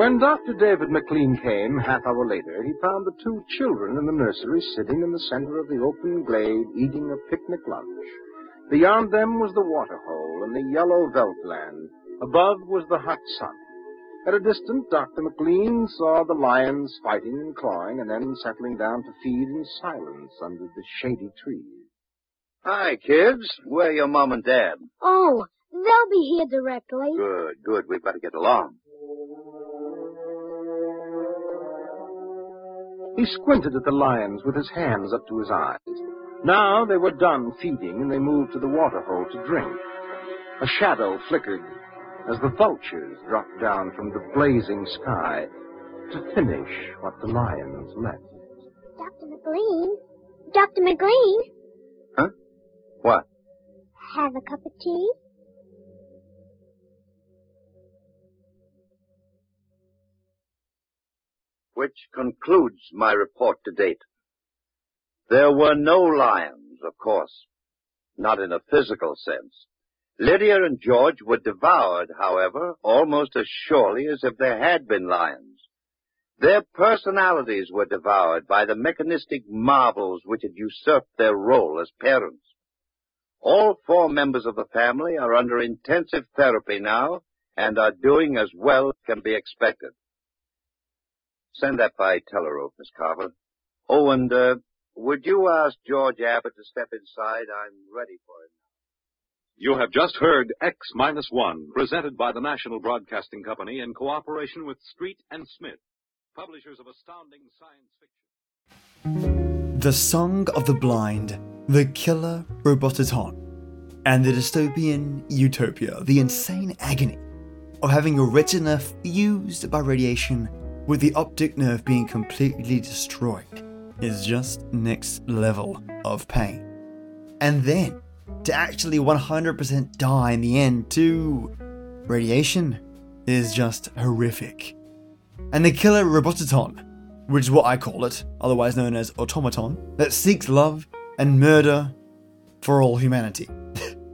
When Dr. David McLean came, half hour later, he found the two children in the nursery sitting in the center of the open glade eating a picnic lunch. Beyond them was the waterhole and the yellow veldtland. Above was the hot sun. At a distance, Dr. McLean saw the lions fighting and clawing and then settling down to feed in silence under the shady trees. Hi, kids. Where are your mom and dad? Oh, they'll be here directly. Good, good. We've got to get along. He squinted at the lions with his hands up to his eyes. Now they were done feeding and they moved to the waterhole to drink. A shadow flickered as the vultures dropped down from the blazing sky to finish what the lions left. Dr. McLean? Dr. McLean? Huh? What? Have a cup of tea? Which concludes my report to date. There were no lions, of course. Not in a physical sense. Lydia and George were devoured, however, almost as surely as if there had been lions. Their personalities were devoured by the mechanistic marvels which had usurped their role as parents. All four members of the family are under intensive therapy now and are doing as well as can be expected. Send that by telerope, Miss Carver. Oh, and, uh, would you ask George Abbott to step inside? I'm ready for him. You have just heard X Minus One, presented by the National Broadcasting Company in cooperation with Street and Smith, publishers of astounding science fiction. The Song of the Blind, The Killer Robotaton, and the dystopian Utopia, the insane agony of having your retina fused by radiation with the optic nerve being completely destroyed is just next level of pain. And then to actually 100% die in the end to radiation is just horrific. And the killer Robotaton, which is what I call it, otherwise known as automaton, that seeks love and murder for all humanity.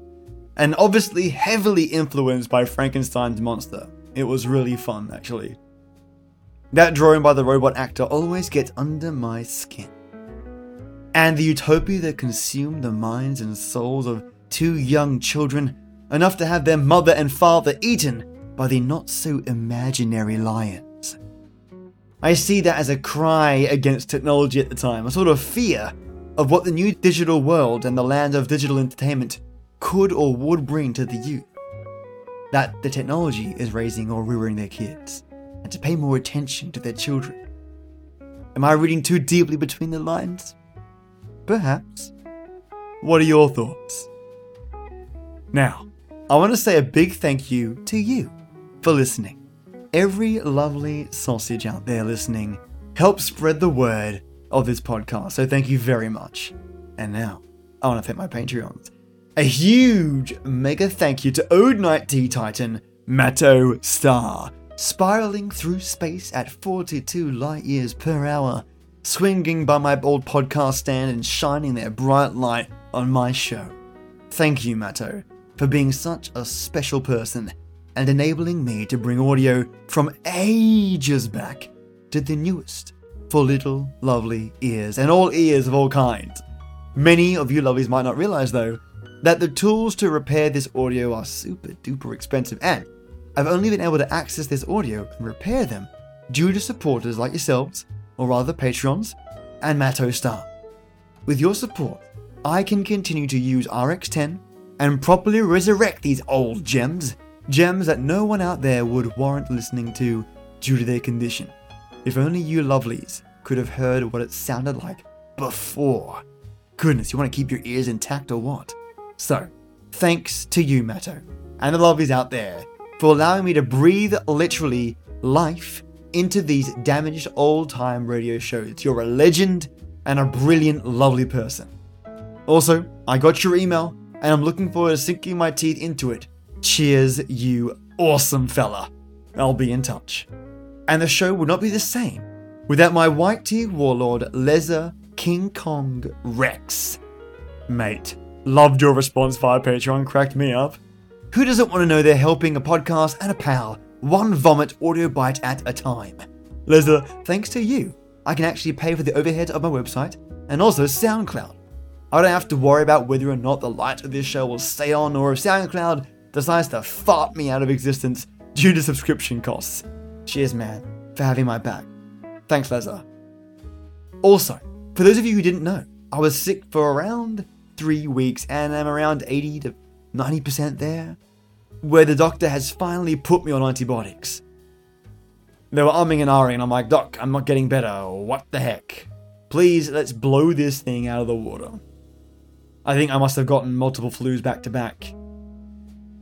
<laughs> and obviously heavily influenced by Frankenstein's monster. It was really fun, actually. That drawing by the robot actor always gets under my skin. And the utopia that consumed the minds and souls of two young children, enough to have their mother and father eaten by the not so imaginary lions. I see that as a cry against technology at the time, a sort of fear of what the new digital world and the land of digital entertainment could or would bring to the youth. That the technology is raising or rearing their kids, and to pay more attention to their children. Am I reading too deeply between the lines? Perhaps. What are your thoughts? Now, I want to say a big thank you to you for listening. Every lovely sausage out there listening helps spread the word of this podcast, so thank you very much. And now, I want to thank my Patreons. A huge mega thank you to Ode Night Tea Titan, Matto Star, spiraling through space at 42 light years per hour, swinging by my old podcast stand and shining their bright light on my show. Thank you, Matto, for being such a special person and enabling me to bring audio from ages back to the newest for little lovely ears and all ears of all kinds. Many of you lovelies might not realize, though, that the tools to repair this audio are super duper expensive, and I've only been able to access this audio and repair them due to supporters like yourselves, or rather patrons, and Matto Star. With your support, I can continue to use RX10 and properly resurrect these old gems, gems that no one out there would warrant listening to due to their condition. If only you lovelies could have heard what it sounded like before. Goodness, you want to keep your ears intact or what? So, thanks to you, Matto, and the lovelies out there for allowing me to breathe literally life into these damaged old time radio shows. You're a legend and a brilliant, lovely person. Also, I got your email and I'm looking forward to sinking my teeth into it. Cheers, you awesome fella. I'll be in touch. And the show would not be the same without my white tea warlord, Leza King Kong Rex. Mate, loved your response via Patreon, cracked me up. Who doesn't want to know they're helping a podcast and a pal, one vomit audio bite at a time? Leza, thanks to you, I can actually pay for the overhead of my website and also SoundCloud. I don't have to worry about whether or not the light of this show will stay on or if SoundCloud decides to fart me out of existence due to subscription costs. Cheers, man, for having my back. Thanks, Leza. Also, for those of you who didn't know, I was sick for around three weeks and I'm around 80 to 90% there, where the doctor has finally put me on antibiotics. They were umming and ahhing, and I'm like, Doc, I'm not getting better. What the heck? Please, let's blow this thing out of the water. I think I must have gotten multiple flus back to back.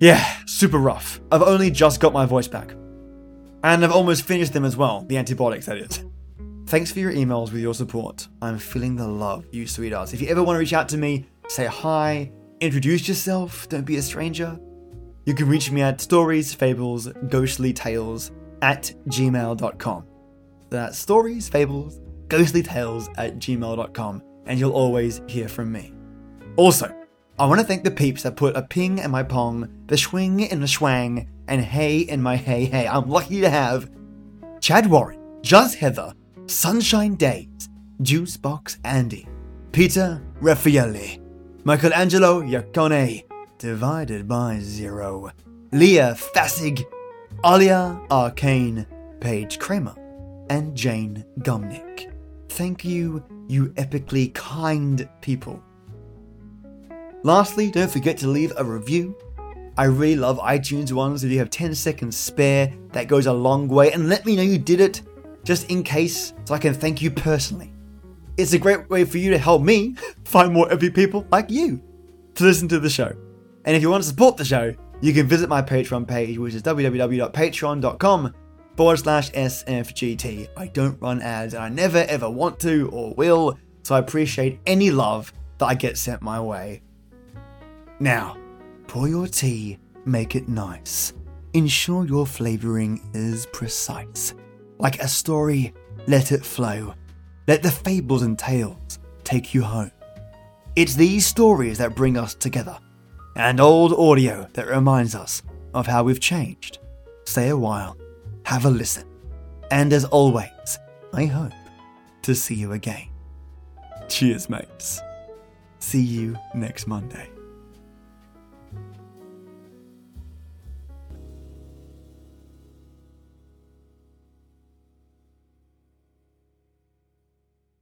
Yeah, super rough. I've only just got my voice back. And I've almost finished them as well, the antibiotics, that is. Thanks for your emails with your support. I'm feeling the love, you sweethearts. If you ever want to reach out to me, say hi, introduce yourself, don't be a stranger. You can reach me at stories, fables, ghostly tales at gmail.com. That's stories, fables, ghostly tales at gmail.com, and you'll always hear from me. Also, I want to thank the peeps that put a ping in my pong, the swing in the swang, and hey in my hey hey. I'm lucky to have Chad Warren, Just Heather, Sunshine Days, Juicebox Andy, Peter Raffaelli, Michelangelo Iacone, divided by zero, Leah Fassig, Alia Arcane, Paige Kramer, and Jane Gumnick. Thank you, you epically kind people. Lastly, don't forget to leave a review. I really love iTunes ones. If you have 10 seconds spare, that goes a long way. And let me know you did it, just in case, so I can thank you personally. It's a great way for you to help me <laughs> find more epic people like you to listen to the show. And if you want to support the show, you can visit my Patreon page, which is www.patreon.com forward slash SFGT. I don't run ads and I never ever want to or will, so I appreciate any love that I get sent my way. Now, pour your tea, make it nice. Ensure your flavoring is precise. Like a story, let it flow. Let the fables and tales take you home. It's these stories that bring us together, and old audio that reminds us of how we've changed. Stay a while, have a listen, and as always, I hope to see you again. Cheers, mates. See you next Monday.